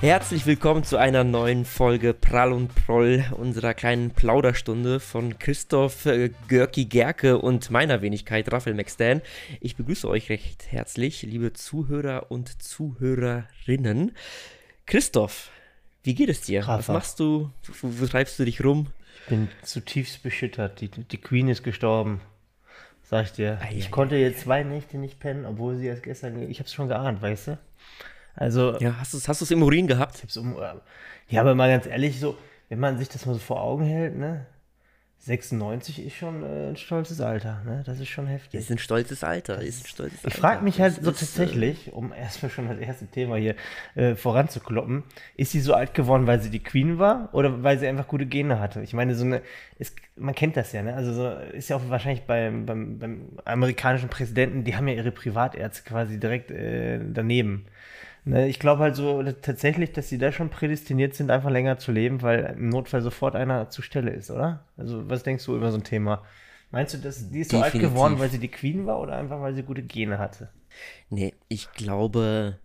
Herzlich willkommen zu einer neuen Folge Prall und Proll, unserer kleinen Plauderstunde von Christoph äh, Görki Gerke und meiner Wenigkeit Raphael McStan. Ich begrüße euch recht herzlich, liebe Zuhörer und Zuhörerinnen. Christoph, wie geht es dir? Rafa. Was machst du? Wo, wo treibst du dich rum? Ich bin zutiefst beschüttert. Die, die Queen ist gestorben. Sag ich dir. Ei, ich ei, konnte jetzt zwei Nächte nicht pennen, obwohl sie erst gestern. Ich hab's schon geahnt, weißt du? Also, Ja, hast du es hast du's im Urin gehabt? ich um. Ja, aber mal ganz ehrlich, so, wenn man sich das mal so vor Augen hält, ne? 96 ist schon äh, ein stolzes Alter, ne? Das ist schon heftig. Ist ein stolzes Alter. Ist ein stolzes Ich Alter. frage mich halt Das so ist, äh, tatsächlich, um erstmal schon das erste Thema hier äh, voranzukloppen, ist sie so alt geworden, weil sie die Queen war oder weil sie einfach gute Gene hatte? Ich meine, so eine, ist, man kennt das ja, ne? Also so, ist ja auch wahrscheinlich beim, beim, beim amerikanischen Präsidenten, die haben ja ihre Privatärzte quasi direkt äh, daneben. Ne? Ich glaube halt so tatsächlich, dass sie da schon prädestiniert sind, einfach länger zu leben, weil im Notfall sofort einer zur Stelle ist, oder? Also was denkst du über so ein Thema? Meinst du, dass die ist so alt Definitiv. geworden, weil sie die Queen war oder einfach, weil sie gute Gene hatte? Nee, ich glaube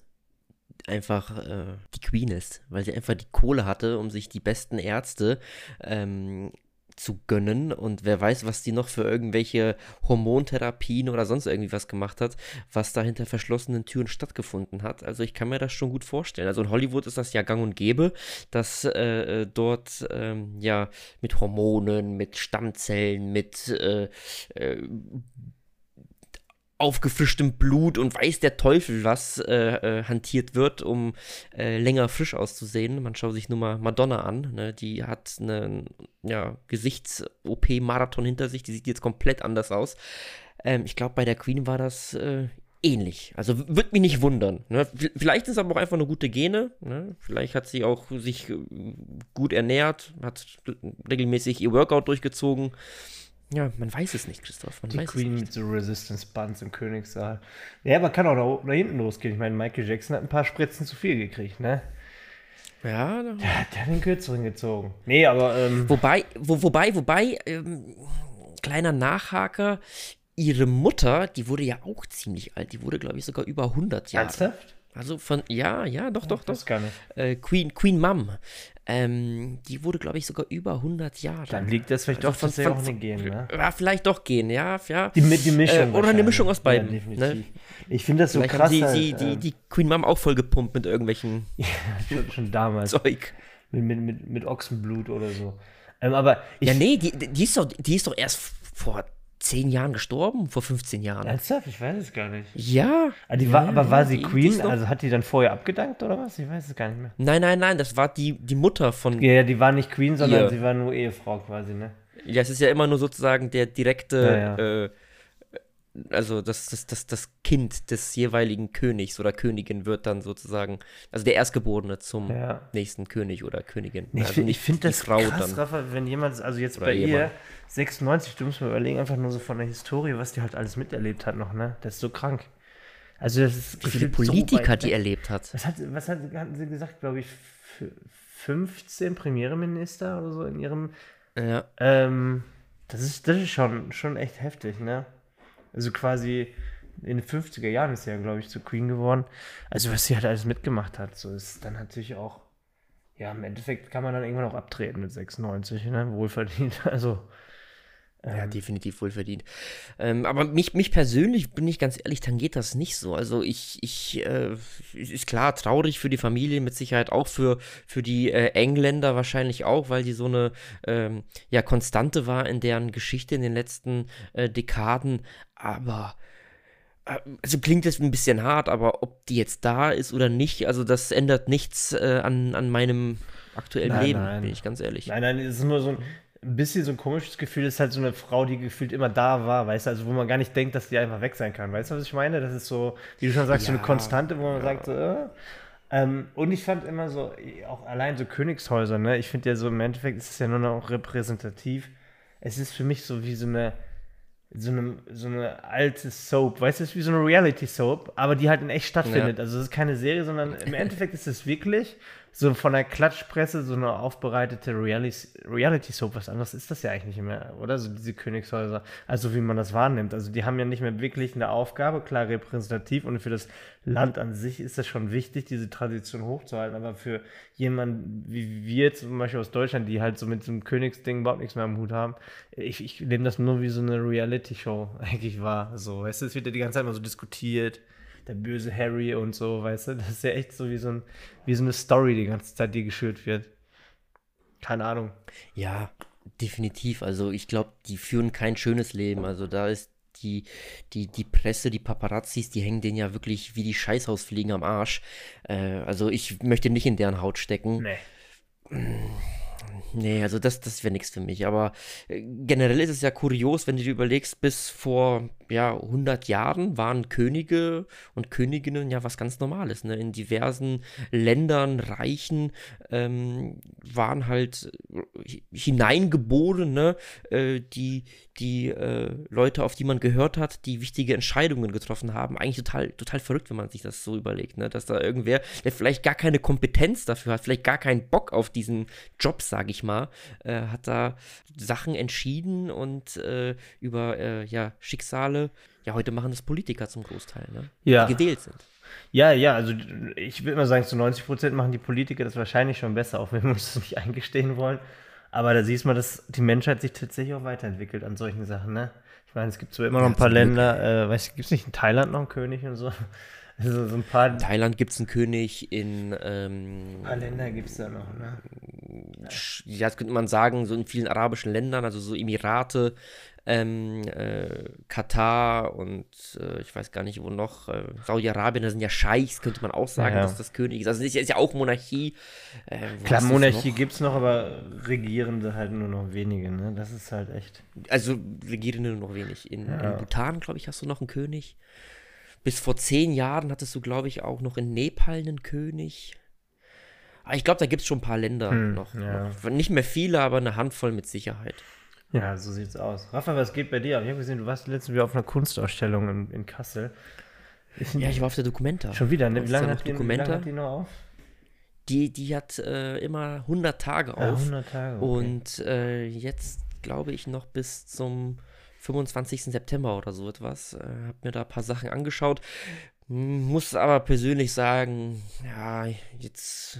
einfach äh, die Queen ist, weil sie einfach die Kohle hatte, um sich die besten Ärzte ähm, zu gönnen und wer weiß, was die noch für irgendwelche Hormontherapien oder sonst irgendwie was gemacht hat, was da hinter verschlossenen Türen stattgefunden hat. Also ich kann mir das schon gut vorstellen. Also in Hollywood ist das ja gang und gäbe, dass äh, äh, dort ähm, ja mit Hormonen, mit Stammzellen, mit äh, äh, aufgefrischtem Blut und weiß der Teufel was äh, äh, hantiert wird, um äh, länger frisch auszusehen. Man schaut sich nur mal Madonna an, ne? die hat einen ja, Gesichts-OP-Marathon hinter sich, die sieht jetzt komplett anders aus. Ähm, ich glaube, bei der Queen war das äh, ähnlich. Also w- wird mich nicht wundern. Ne? Vielleicht ist aber auch einfach eine gute Gene. Ne? Vielleicht hat sie auch sich äh, gut ernährt, hat regelmäßig ihr Workout durchgezogen. Ja, man weiß es nicht, Christoph. Man Die weiß Queen mit so Resistance Buns im Königssaal. Ja, aber kann auch da, da hinten losgehen. Ich meine, Michael Jackson hat ein paar Spritzen zu viel gekriegt, ne? Ja, Der hat den kürzeren gezogen. Nee, aber ähm, Wobei, wo, wobei, wobei, ähm, kleiner Nachhaker, ihre Mutter, die wurde ja auch ziemlich alt. Die wurde, glaube ich, sogar über 100 Jahre. ernsthaft? Also von, ja, ja, doch, doch, Das doch. gar nicht. Äh, Queen, Queen Mom. Ähm, die wurde, glaube ich, sogar über 100 Jahre. Dann liegt das vielleicht Also doch von- von- auch eine Gen, ne? Ja, vielleicht doch gehen, ja, ja. Die, die Mischung. Äh, oder eine. Mischung aus beiden, Ja, definitiv. ne? Ich finde das so Vielleicht krass. sie, halt, sie, die, ähm, die Queen Mom auch voll gepumpt mit irgendwelchen schon, schon damals. Zeug. Mit, mit, mit, mit Ochsenblut oder so. Ähm, aber ich. Ja, nee, die, die, ist doch, die ist doch erst vor 10 Jahren gestorben, vor 15 Jahren. Ernsthaft? Ich weiß es gar nicht. Ja. Ah, die ja, war, aber war sie Queen? Also hat die dann vorher abgedankt oder was? Ich weiß es gar nicht mehr. Nein, nein, nein, das war die, die Mutter von. Ja, ja, die war nicht Queen, sondern Ihr. sie war nur Ehefrau quasi, ne? Ja, es ist ja immer nur sozusagen der direkte, Ja, ja. Äh, also das, das, das, das Kind des jeweiligen Königs oder Königin wird dann sozusagen, also der Erstgeborene zum Ja. nächsten König oder Königin. Ich, also ich finde das Frau krass, dann. Rafa, wenn jemand, also jetzt bei Ehemann. ihr, 96, du musst mal überlegen, einfach nur so von der Historie, was die halt alles miterlebt hat noch, ne? Das ist so krank. Also das ist Wie viele so Politiker weit die erlebt hat. Was, hat, was hat, hatten sie gesagt, glaube ich, f- 15 Premierminister oder so in ihrem, Ja. ähm, das ist, das ist schon, schon echt heftig, ne? Also quasi in den 50er Jahren ist sie ja, glaube ich, zu Queen geworden. Also was sie halt alles mitgemacht hat, so ist dann natürlich auch, ja, im Endeffekt kann man dann irgendwann auch abtreten mit 96, ne? Wohlverdient, also. Ja, definitiv wohlverdient. Ähm, aber mich, mich persönlich, bin ich ganz ehrlich, tangiert das nicht so. Also ich, ich, äh, ist klar, traurig für die Familie, mit Sicherheit auch für, für die äh, Engländer wahrscheinlich auch, weil die so eine ähm, ja, Konstante war in deren Geschichte in den letzten äh, Dekaden. Aber äh, also klingt das ein bisschen hart, aber ob die jetzt da ist oder nicht, also das ändert nichts äh, an, an meinem aktuellen Nein, Leben, nein. bin ich ganz ehrlich. Nein, nein, es ist nur so ein, ein bisschen so ein komisches Gefühl, ist halt so eine Frau, die gefühlt immer da war, weißt du, also wo man gar nicht denkt, dass die einfach weg sein kann. Weißt du, was ich meine? Das ist so, wie du schon sagst, so eine Ja, Konstante, wo man sagt, so, äh. ähm, und ich fand immer so, auch allein so Königshäuser, ne? Ich finde ja so im Endeffekt ist es ja nur noch repräsentativ. Es ist für mich so wie so eine, so eine, so eine alte Soap, weißt du, es ist wie so eine Reality-Soap, aber die halt in echt stattfindet. Also es ist keine Serie, sondern im Endeffekt ist es wirklich so von der Klatschpresse so eine aufbereitete Reality-Soap, was anderes ist das ja eigentlich nicht mehr, oder? So diese Königshäuser, also wie man das wahrnimmt. Also die haben ja nicht mehr wirklich eine Aufgabe, klar repräsentativ und für das Land an sich ist das schon wichtig, diese Tradition hochzuhalten, aber für jemanden wie wir zum Beispiel aus Deutschland, die halt so mit diesem Königsding überhaupt nichts mehr am Hut haben, ich, ich nehme das nur wie so eine Reality-Show eigentlich wahr. So, weißt du, es wird ja die ganze Zeit immer so diskutiert der böse Harry und so, weißt du? Das ist ja echt so wie so, ein, wie so eine Story die ganze Zeit, die geschürt wird. Keine Ahnung. Ja, definitiv. Also ich glaube, die führen kein schönes Leben. Also da ist die, die, die Presse, die Paparazzis, die hängen denen ja wirklich wie die Scheißhausfliegen am Arsch. Äh, also ich möchte nicht in deren Haut stecken. Nee. Nee, also das, das wäre nichts für mich. Aber äh, generell ist es ja kurios, wenn du dir überlegst, bis vor ja, 100 Jahren waren Könige und Königinnen ja was ganz Normales. Ne? In diversen Ländern, Reichen ähm, waren halt äh, hineingeboren, ne? Äh, die, die äh, Leute, auf die man gehört hat, die wichtige Entscheidungen getroffen haben. Eigentlich total, total verrückt, wenn man sich das so überlegt, ne? dass da irgendwer, der vielleicht gar keine Kompetenz dafür hat, vielleicht gar keinen Bock auf diesen Job, sage ich mal, äh, hat da Sachen entschieden und äh, über äh, ja, Schicksale. Ja, heute machen das Politiker zum Großteil, ne? ja. die gewählt sind. Ja, ja, also ich würde mal sagen, zu 90 Prozent machen die Politiker das wahrscheinlich schon besser, auch wenn wir uns das nicht eingestehen wollen. Aber da siehst man, dass die Menschheit sich tatsächlich auch weiterentwickelt an solchen Sachen, ne? Ich meine, es gibt so immer noch ein paar Länder, äh, weißt du, gibt es nicht in Thailand noch einen König und so? Also so ein paar. In Thailand gibt es einen König, in. Ähm, ein paar Länder gibt es da noch, ne? Ja, das könnte man sagen, so in vielen arabischen Ländern, also so Emirate, ähm, äh, Katar und äh, ich weiß gar nicht, wo noch, äh, Saudi-Arabien, da sind ja Scheichs, könnte man auch sagen, ja, dass das König ist. Also es ist ja auch Monarchie. Äh, Klar, Monarchie gibt es noch, aber Regierende halt nur noch wenige, ne? Das ist halt echt. Also Regierende nur noch wenig. In, ja. in Bhutan, glaube ich, hast du noch einen König. Bis vor zehn Jahren hattest du, glaube ich, auch noch in Nepal einen König. Aber ich glaube, da gibt es schon ein paar Länder hm, noch, ja. noch. Nicht mehr viele, aber eine Handvoll mit Sicherheit. Ja, so sieht's aus. Rafa, was geht bei dir? Ich habe gesehen, du warst letztens wieder auf einer Kunstausstellung in, in Kassel. Ja, ich war auf der Dokumenta. Schon wieder, ne? Wie lange hat, die, wie lange hat die noch auf? Die, die hat äh, immer 100 Tage auf. Ja, 100 Tage. Okay. Und äh, jetzt glaube ich noch bis zum 25. September oder so etwas. Äh, hab mir da ein paar Sachen angeschaut. Muss aber persönlich sagen, ja, jetzt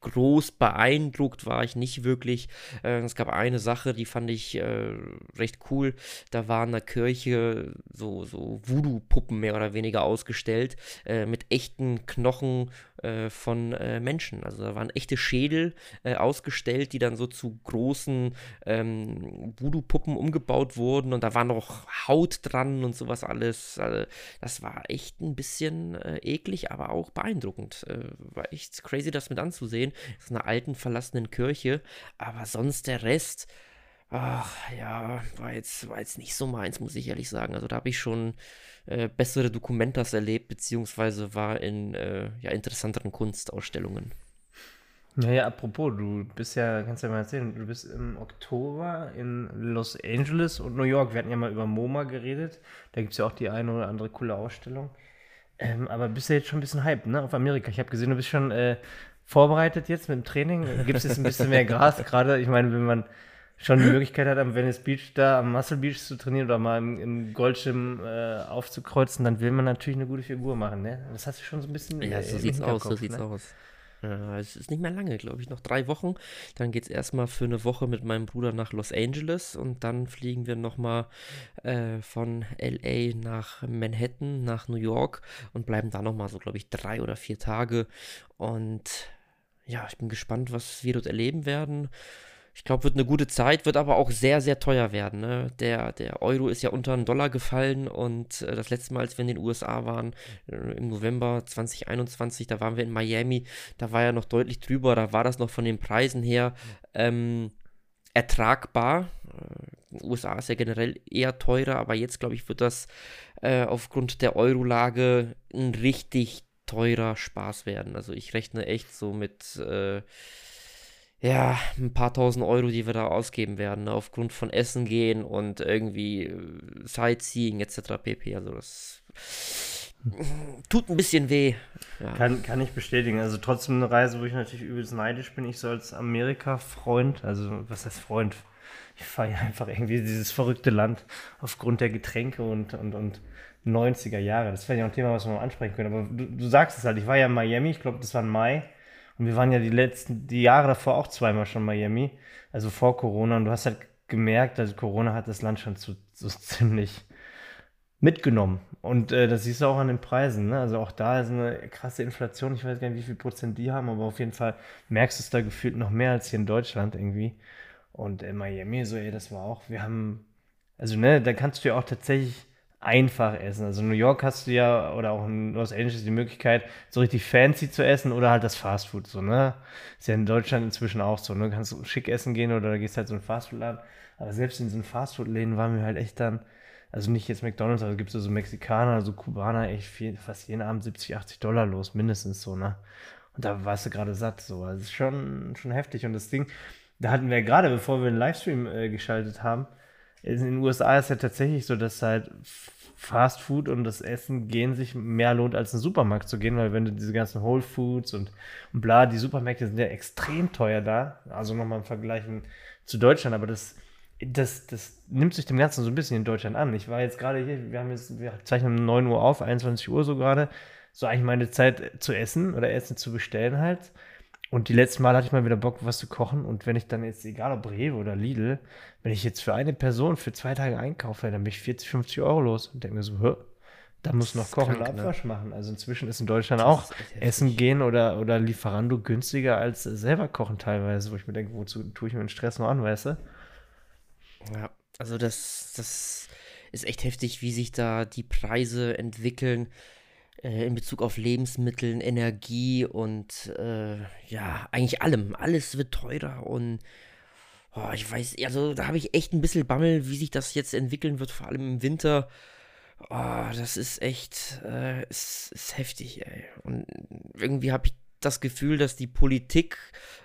groß beeindruckt war ich nicht wirklich. Äh, es gab eine Sache, die fand ich äh, recht cool. Da war in der Kirche so, so Voodoo-Puppen mehr oder weniger ausgestellt äh, mit echten Knochen äh, von äh, Menschen. Also da waren echte Schädel äh, ausgestellt, die dann so zu großen ähm, Voodoo-Puppen umgebaut wurden und da war noch Haut dran und sowas alles. Also, das war echt ein bisschen eklig, aber auch beeindruckend. war echt crazy, das mit anzusehen. Das ist einer alten, verlassenen Kirche. Aber sonst der Rest, ach ja, war jetzt, war jetzt nicht so meins, muss ich ehrlich sagen. Also da habe ich schon äh, bessere Dokumentas erlebt, beziehungsweise war in äh, ja, interessanteren Kunstausstellungen. Naja, apropos, du bist ja, kannst ja mal erzählen, du bist im Oktober in Los Angeles und New York. Wir hatten ja mal über MoMA geredet. Da gibt es ja auch die eine oder andere coole Ausstellung. Ähm, aber bist du jetzt schon ein bisschen hyped, ne, auf Amerika? Ich habe gesehen, du bist schon äh, vorbereitet jetzt mit dem Training? Gibt es jetzt ein bisschen mehr Gras gerade? Ich meine, wenn man schon die Möglichkeit hat, am Venice Beach da am Muscle Beach zu trainieren oder mal im, im Goldschirm äh, aufzukreuzen, dann will man natürlich eine gute Figur machen, ne? Das hast du schon so ein bisschen. Ja, so sieht's aus, so sieht's ne? aus. Ja, es ist nicht mehr lange, glaube ich, noch drei Wochen. Dann geht es erstmal für eine Woche mit meinem Bruder nach Los Angeles und dann fliegen wir nochmal äh, von LA nach Manhattan, nach New York und bleiben da nochmal so, glaube ich, drei oder vier Tage. Und ja, ich bin gespannt, was wir dort erleben werden. Ich glaube, wird eine gute Zeit, wird aber auch sehr, sehr teuer werden. Ne? Der, der Euro ist ja unter einen Dollar gefallen und äh, das letzte Mal, als wir in den USA waren, äh, im November 2021, da waren wir in Miami, da war ja noch deutlich drüber, da war das noch von den Preisen her ähm, ertragbar. Äh, USA ist ja generell eher teurer, aber jetzt, glaube ich, wird das äh, aufgrund der Euro-Lage ein richtig teurer Spaß werden. Also ich rechne echt so mit, äh, ja, ein paar tausend Euro, die wir da ausgeben werden, ne? aufgrund von Essen gehen und irgendwie äh, Sightseeing etc. pp. Also das, tut ein bisschen weh. Ja. Kann, kann ich bestätigen. Also trotzdem eine Reise, wo ich natürlich übelst neidisch bin. Ich so als Amerika-Freund, also was heißt Freund? Ich fahre ja einfach irgendwie dieses verrückte Land aufgrund der Getränke und, und, und 90er Jahre. Das wäre ja ein Thema, was wir mal ansprechen können. Aber du, du sagst es halt, ich war ja in Miami, ich glaube, das war im Mai. Und wir waren ja die letzten, die Jahre davor auch zweimal schon Miami, also vor Corona. Und du hast halt gemerkt, also Corona hat das Land schon zu, so ziemlich mitgenommen. Und äh, das siehst du auch an den Preisen. Ne? Also auch da ist eine krasse Inflation. Ich weiß gar nicht, wie viel Prozent die haben, aber auf jeden Fall merkst du es da gefühlt noch mehr als hier in Deutschland irgendwie. Und in Miami, so, ey, das war auch, wir haben, also ne, da kannst du ja auch tatsächlich einfach essen. Also in New York hast du ja, oder auch in Los Angeles die Möglichkeit, so richtig fancy zu essen oder halt das Fastfood, so, ne? Ist ja in Deutschland inzwischen auch so, ne? Kannst du schick essen gehen oder da gehst halt so ein Fastfood-Laden. Aber selbst in so einem Fastfood-Läden waren wir halt echt dann, also nicht jetzt McDonalds, aber gibt es so Mexikaner, also Kubaner, echt viel, fast jeden Abend 70, 80 Dollar los, mindestens so, ne? Und da warst du gerade satt, so. Also schon, schon heftig. Und das Ding, da hatten wir gerade, bevor wir einen Livestream äh, geschaltet haben, in den USA ist ja tatsächlich so, dass halt Fast Food und das Essen gehen sich mehr lohnt, als in den Supermarkt zu gehen, weil wenn du diese ganzen Whole Foods und, und bla, die Supermärkte sind ja extrem teuer da. Also nochmal im Vergleich zu Deutschland, aber das, das, das nimmt sich dem Ganzen so ein bisschen in Deutschland an. Ich war jetzt gerade hier, wir haben jetzt, wir zeichnen um 9 Uhr auf, 21 Uhr so gerade, so eigentlich meine Zeit zu essen oder Essen zu bestellen halt. Und die letzten Mal hatte ich mal wieder Bock, was zu kochen. Und wenn ich dann jetzt, egal ob Rewe oder Lidl, wenn ich jetzt für eine Person für zwei Tage einkaufe, dann bin ich 40, 50 Euro los und denke mir so, Hö, da muss noch Kochen und ne? Abwasch ne? machen. Also inzwischen ist in Deutschland das auch Essen gehen oder, oder Lieferando günstiger als selber kochen teilweise, wo ich mir denke, wozu tue ich mir den Stress noch an, weißt du? Ja, also das, das ist echt heftig, wie sich da die Preise entwickeln in Bezug auf Lebensmittel, Energie und äh, ja, eigentlich allem. Alles wird teurer und oh, ich weiß, also da habe ich echt ein bisschen Bammel, wie sich das jetzt entwickeln wird, vor allem im Winter. Oh, das ist echt, äh, ist, ist heftig, ey. Und irgendwie habe ich das Gefühl, dass die Politik,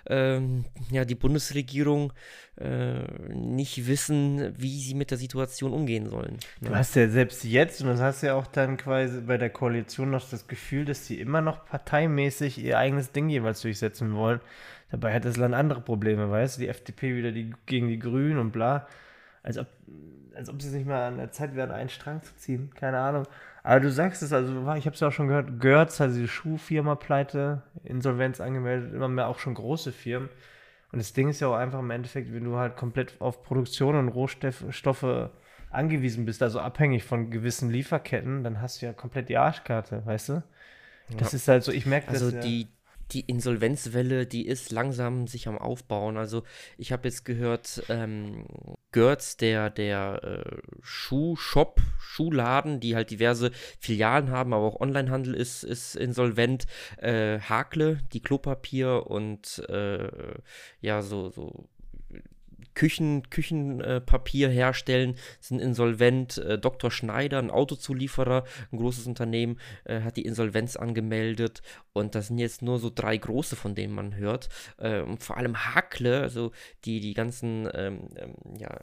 ähm, ja, die Bundesregierung äh, nicht wissen, wie sie mit der Situation umgehen sollen. Ne? Du hast ja selbst jetzt, und das hast ja auch dann quasi bei der Koalition noch das Gefühl, dass sie immer noch parteimäßig ihr eigenes Ding jeweils durchsetzen wollen. Dabei hat das Land andere Probleme, weißt du? Die FDP wieder die, gegen die Grünen und bla. Als ob, als ob sie nicht mal an der Zeit wären, einen Strang zu ziehen. Keine Ahnung. Aber du sagst es, also ich habe es ja auch schon gehört, Götz hat diese Schuhfirma pleite, Insolvenz angemeldet, immer mehr auch schon große Firmen. Und das Ding ist ja auch einfach im Endeffekt, wenn du halt komplett auf Produktion und Rohstoffe angewiesen bist, also abhängig von gewissen Lieferketten, dann hast du ja komplett die Arschkarte, weißt du? Das ja. ist halt so, ich merke also das. Also die, die Insolvenzwelle, die ist langsam sich am Aufbauen. Also ich habe jetzt gehört, ähm, Götz, der, der äh, Schuhshop, Schuhladen, die halt diverse Filialen haben, aber auch Onlinehandel ist, ist insolvent. Äh, Hakle, die Klopapier und äh, ja, so, so Küchen, Küchenpapier äh, herstellen, sind insolvent. Äh, Dr. Schneider, ein Autozulieferer, ein großes Unternehmen, äh, hat die Insolvenz angemeldet. Und das sind jetzt nur so drei große, von denen man hört. Äh, und vor allem Hakle, also die, die ganzen ähm, ähm, ja,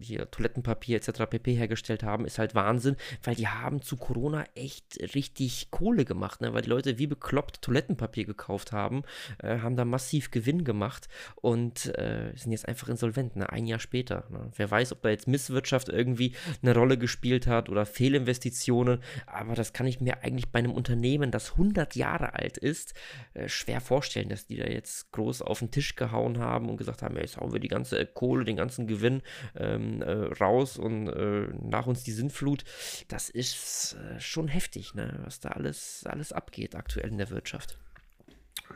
hier Toilettenpapier etc. pp. hergestellt haben, ist halt Wahnsinn, weil die haben zu Corona echt richtig Kohle gemacht, ne? weil die Leute wie bekloppt Toilettenpapier gekauft haben, äh, haben da massiv Gewinn gemacht und äh, sind jetzt einfach insolvent, ne? ein Jahr später. Ne? Wer weiß, ob da jetzt Misswirtschaft irgendwie eine Rolle gespielt hat oder Fehlinvestitionen, aber das kann ich mir eigentlich bei einem Unternehmen, das 100 Jahre alt ist, äh, schwer vorstellen, dass die da jetzt groß auf den Tisch gehauen haben und gesagt haben, ja, jetzt hauen wir die ganze Kohle, den ganzen Gewinn ähm, äh, raus und äh, nach uns die Sintflut. Das ist äh, schon heftig, ne? was da alles, alles abgeht aktuell in der Wirtschaft.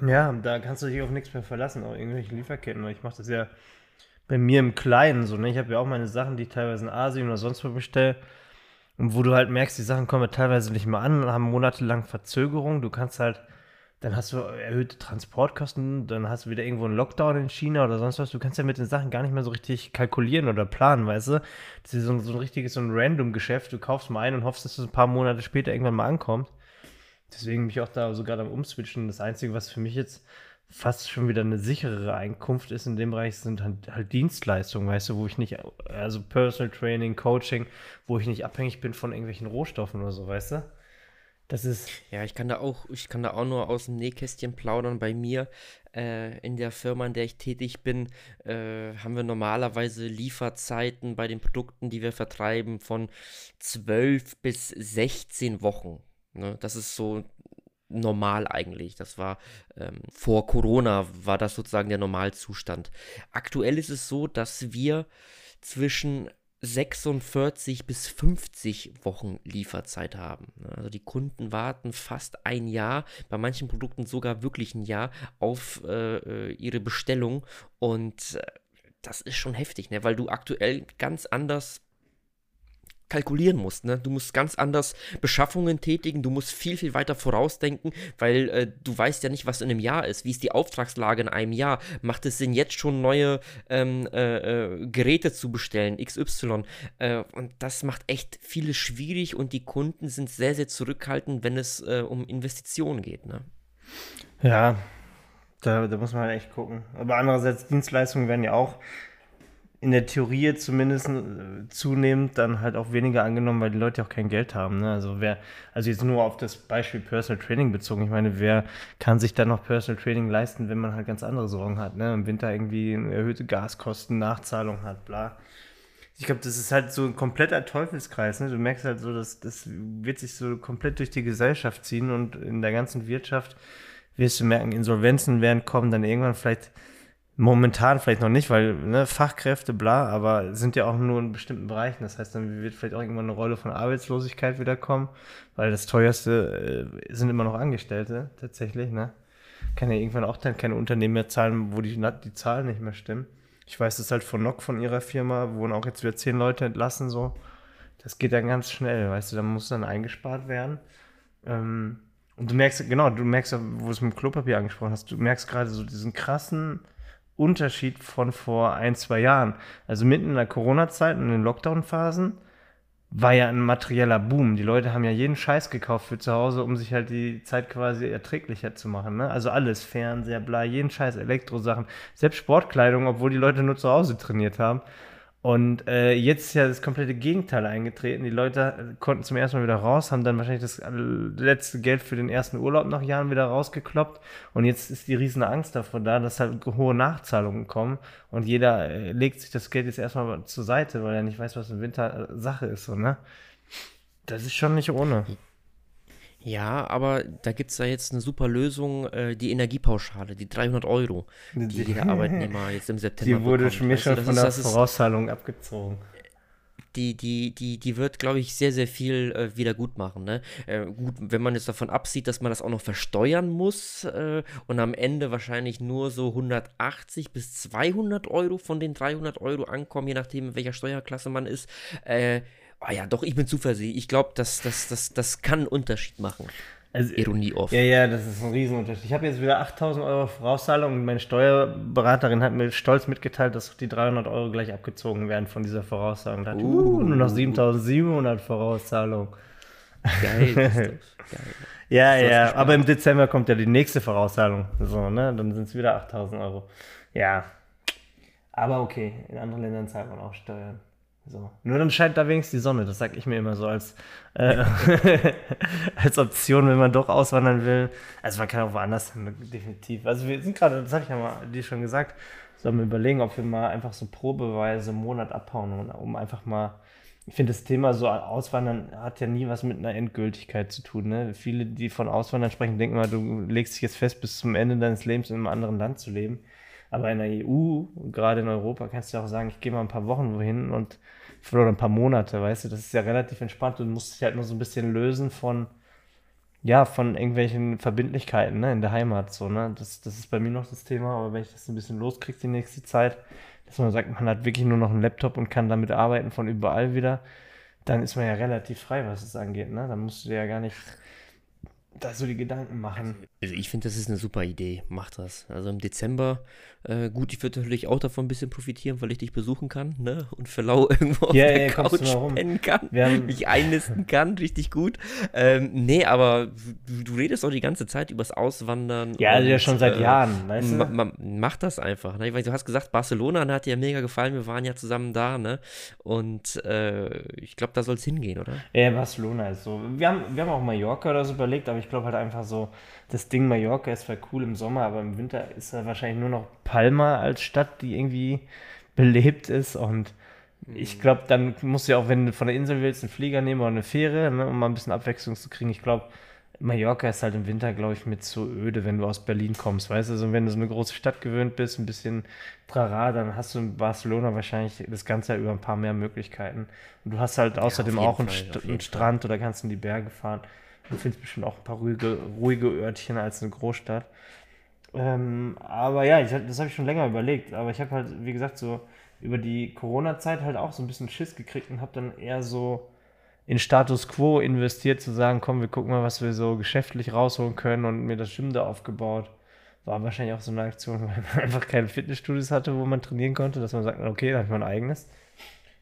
Ja, da kannst du dich auf nichts mehr verlassen, auch irgendwelche Lieferketten. Ich mache das ja bei mir im Kleinen so. Ne? Ich habe ja auch meine Sachen, die ich teilweise in Asien oder sonst wo bestelle. Und wo du halt merkst, die Sachen kommen teilweise nicht mehr an, haben monatelang Verzögerung. Du kannst halt dann hast du erhöhte Transportkosten, dann hast du wieder irgendwo einen Lockdown in China oder sonst was. Du kannst ja mit den Sachen gar nicht mehr so richtig kalkulieren oder planen, weißt du? Das ist so ein, so ein richtiges, so ein Random-Geschäft. Du kaufst mal ein und hoffst, dass es ein paar Monate später irgendwann mal ankommt. Deswegen bin ich auch da sogar am Umswitchen. Das Einzige, was für mich jetzt fast schon wieder eine sicherere Einkunft ist in dem Bereich, sind halt, halt, Dienstleistungen, weißt du, wo ich nicht, also Personal Training, Coaching, wo ich nicht abhängig bin von irgendwelchen Rohstoffen oder so, weißt du? Das ist. Ja, ich kann da auch, ich kann da auch nur aus dem Nähkästchen plaudern. Bei mir äh, in der Firma, in der ich tätig bin, äh, haben wir normalerweise Lieferzeiten bei den Produkten, die wir vertreiben, von 12 bis 16 Wochen. Ne? Das ist so normal eigentlich. Das war ähm, vor Corona, war das sozusagen der Normalzustand. Aktuell ist es so, dass wir zwischen 46 bis 50 Wochen Lieferzeit haben. Also die Kunden warten fast ein Jahr, bei manchen Produkten sogar wirklich ein Jahr auf äh ihre Bestellung und äh, das ist schon heftig, ne? weil du aktuell ganz anders kalkulieren musst. Ne? Du musst ganz anders Beschaffungen tätigen, du musst viel, viel weiter vorausdenken, weil äh, du weißt ja nicht, was in einem Jahr ist. Wie ist die Auftragslage in einem Jahr? Macht es Sinn, jetzt schon neue ähm, äh, äh Geräte zu bestellen, XY? Äh, und das macht echt vieles schwierig und die Kunden sind sehr, sehr zurückhaltend, wenn es äh, um Investitionen geht. Ne? Ja, da, da muss man echt gucken. Aber andererseits, Dienstleistungen werden ja auch in der Theorie zumindest äh, zunehmend dann halt auch weniger angenommen, weil die Leute auch kein Geld haben. Ne? Also wer, also jetzt nur auf das Beispiel Personal Training bezogen, ich meine, wer kann sich dann noch Personal Training leisten, wenn man halt ganz andere Sorgen hat, ne? Im Winter irgendwie erhöhte Gaskosten, Nachzahlung hat, bla. Ich glaube, das ist halt so ein kompletter Teufelskreis. Ne? Du merkst halt so, dass das wird sich so komplett durch die Gesellschaft ziehen und in der ganzen Wirtschaft wirst du merken, Insolvenzen werden kommen, dann irgendwann vielleicht Momentan vielleicht noch nicht, weil ne, Fachkräfte, bla, aber sind ja auch nur in bestimmten Bereichen. Das heißt, dann wird vielleicht auch irgendwann eine Rolle von Arbeitslosigkeit wiederkommen, weil das teuerste äh, sind immer noch Angestellte tatsächlich. Ne? Kann ja irgendwann auch dann keine Unternehmen mehr zahlen, wo die, die Zahlen nicht mehr stimmen. Ich weiß das halt von Nock, von ihrer Firma, wurden auch jetzt wieder zehn Leute entlassen, so. Das geht dann ganz schnell, weißt du, da muss dann eingespart werden. Ähm, und du merkst, genau, du merkst, wo du es mit dem Klopapier angesprochen hast, du merkst gerade so diesen krassen Unterschied von vor ein, zwei Jahren. Also mitten in der Corona-Zeit und in den Lockdown-Phasen war ja ein materieller Boom. Die Leute haben ja jeden Scheiß gekauft für zu Hause, um sich halt die Zeit quasi erträglicher zu machen. Ne? Also alles, Fernseher, bla, jeden Scheiß, Elektrosachen, selbst Sportkleidung, obwohl die Leute nur zu Hause trainiert haben. Und äh, jetzt ist ja das komplette Gegenteil eingetreten. Die Leute konnten zum ersten Mal wieder raus, haben dann wahrscheinlich das letzte Geld für den ersten Urlaub nach Jahren wieder rausgekloppt. Und jetzt ist die riesen Angst davor da, dass halt hohe Nachzahlungen kommen. Und jeder äh, legt sich das Geld jetzt erstmal zur Seite, weil er nicht weiß, was im Winter äh, Sache ist. So, ne? Das ist schon nicht ohne. Ja, aber da gibt es ja jetzt eine super Lösung, äh, die Energiepauschale, die 300 Euro, die, die jeder Arbeitnehmer jetzt im September Die wurde schon mir schon von der Vorauszahlung abgezogen. Die, die, die, die wird, glaube ich, sehr, sehr viel äh, wieder gut machen. Ne? Äh, gut, wenn man jetzt davon absieht, dass man das auch noch versteuern muss äh, und am Ende wahrscheinlich nur so 180 bis 200 Euro von den 300 Euro ankommen, je nachdem, in welcher Steuerklasse man ist. Äh, Ah ja, doch, ich bin zuversichtlich. Ich glaube, das, das, das, das kann einen Unterschied machen. Also, Ironie oft. Ja, ja, das ist ein Riesenunterschied. Ich habe jetzt wieder 8000 Euro Vorauszahlung und meine Steuerberaterin hat mir stolz mitgeteilt, dass die 300 Euro gleich abgezogen werden von dieser Vorauszahlung. Da uh, uh, nur noch 7700 Vorauszahlung. Geil. geil. ja, ja, aber im Dezember kommt ja die nächste Vorauszahlung. So, ne? Dann sind es wieder 8000 Euro. Ja. Aber okay, in anderen Ländern zahlt man auch Steuern. So. Nur dann scheint da wenigstens die Sonne, das sage ich mir immer so als, äh, als Option, wenn man doch auswandern will. Also man kann auch woanders hin, definitiv. Also wir sind gerade, das habe ich ja mal dir schon gesagt, sollen wir überlegen, ob wir mal einfach so probeweise einen Monat abhauen, um einfach mal, ich finde das Thema so Auswandern hat ja nie was mit einer Endgültigkeit zu tun. Ne? Viele, die von Auswandern sprechen, denken mal, du legst dich jetzt fest, bis zum Ende deines Lebens in einem anderen Land zu leben. Aber in der EU, gerade in Europa, kannst du auch sagen, ich gehe mal ein paar Wochen wohin und oder ein paar Monate, weißt du, das ist ja relativ entspannt. Du musst dich halt nur so ein bisschen lösen von, ja, von irgendwelchen Verbindlichkeiten, ne, in der Heimat, so, ne. Das, das ist bei mir noch das Thema, aber wenn ich das ein bisschen loskriege die nächste Zeit, dass man sagt, man hat wirklich nur noch einen Laptop und kann damit arbeiten von überall wieder, dann ist man ja relativ frei, was es angeht, ne. Dann musst du dir ja gar nicht da so die Gedanken machen. Also ich finde, das ist eine super Idee. Mach das. Also im Dezember, äh, gut, ich würde natürlich auch davon ein bisschen profitieren, weil ich dich besuchen kann, ne? Und für lau irgendwo auf Ja, der ja, du Couch pennen kann, mich einnisten kann, richtig gut. Ähm, nee, aber du, du redest auch die ganze Zeit übers Auswandern. Ja, also ja und, schon seit äh, Jahren, weißt du? Ma, ma, mach das einfach. Ne? Weiß, du hast gesagt, Barcelona ne, hat dir ja mega gefallen. Wir waren ja zusammen da, ne? Und äh, ich glaube, da soll es hingehen, oder? Ja, Barcelona ist so. Wir haben, wir haben auch Mallorca oder so überlegt, aber ich glaube halt einfach so, das Ding Mallorca ist zwar cool im Sommer, aber im Winter ist da wahrscheinlich nur noch Palma als Stadt, die irgendwie belebt ist. Und ich glaube, dann musst du ja auch, wenn du von der Insel willst, einen Flieger nehmen oder eine Fähre, ne, um mal ein bisschen Abwechslung zu kriegen. Ich glaube, Mallorca ist halt im Winter, glaube ich, mit zu öde, wenn du aus Berlin kommst, weißt du? Also wenn du so eine große Stadt gewöhnt bist, ein bisschen Trara, dann hast du in Barcelona wahrscheinlich das ganze Jahr über ein paar mehr Möglichkeiten. Und du hast halt außerdem jeden auch einen, Fall, St auf jeden einen Strand oder kannst in die Berge fahren. Du findest bestimmt auch ein paar ruhige, ruhige Örtchen als eine Großstadt. Ähm, aber ja, ich, das habe ich schon länger überlegt. Aber ich habe halt, wie gesagt, so über die Corona-Zeit halt auch so ein bisschen Schiss gekriegt und habe dann eher so in Status Quo investiert, zu sagen, komm, wir gucken mal, was wir so geschäftlich rausholen können und mir das Gym da aufgebaut. War wahrscheinlich auch so eine Aktion, weil man einfach keine Fitnessstudios hatte, wo man trainieren konnte, dass man sagt, okay, dann habe ich mein eigenes.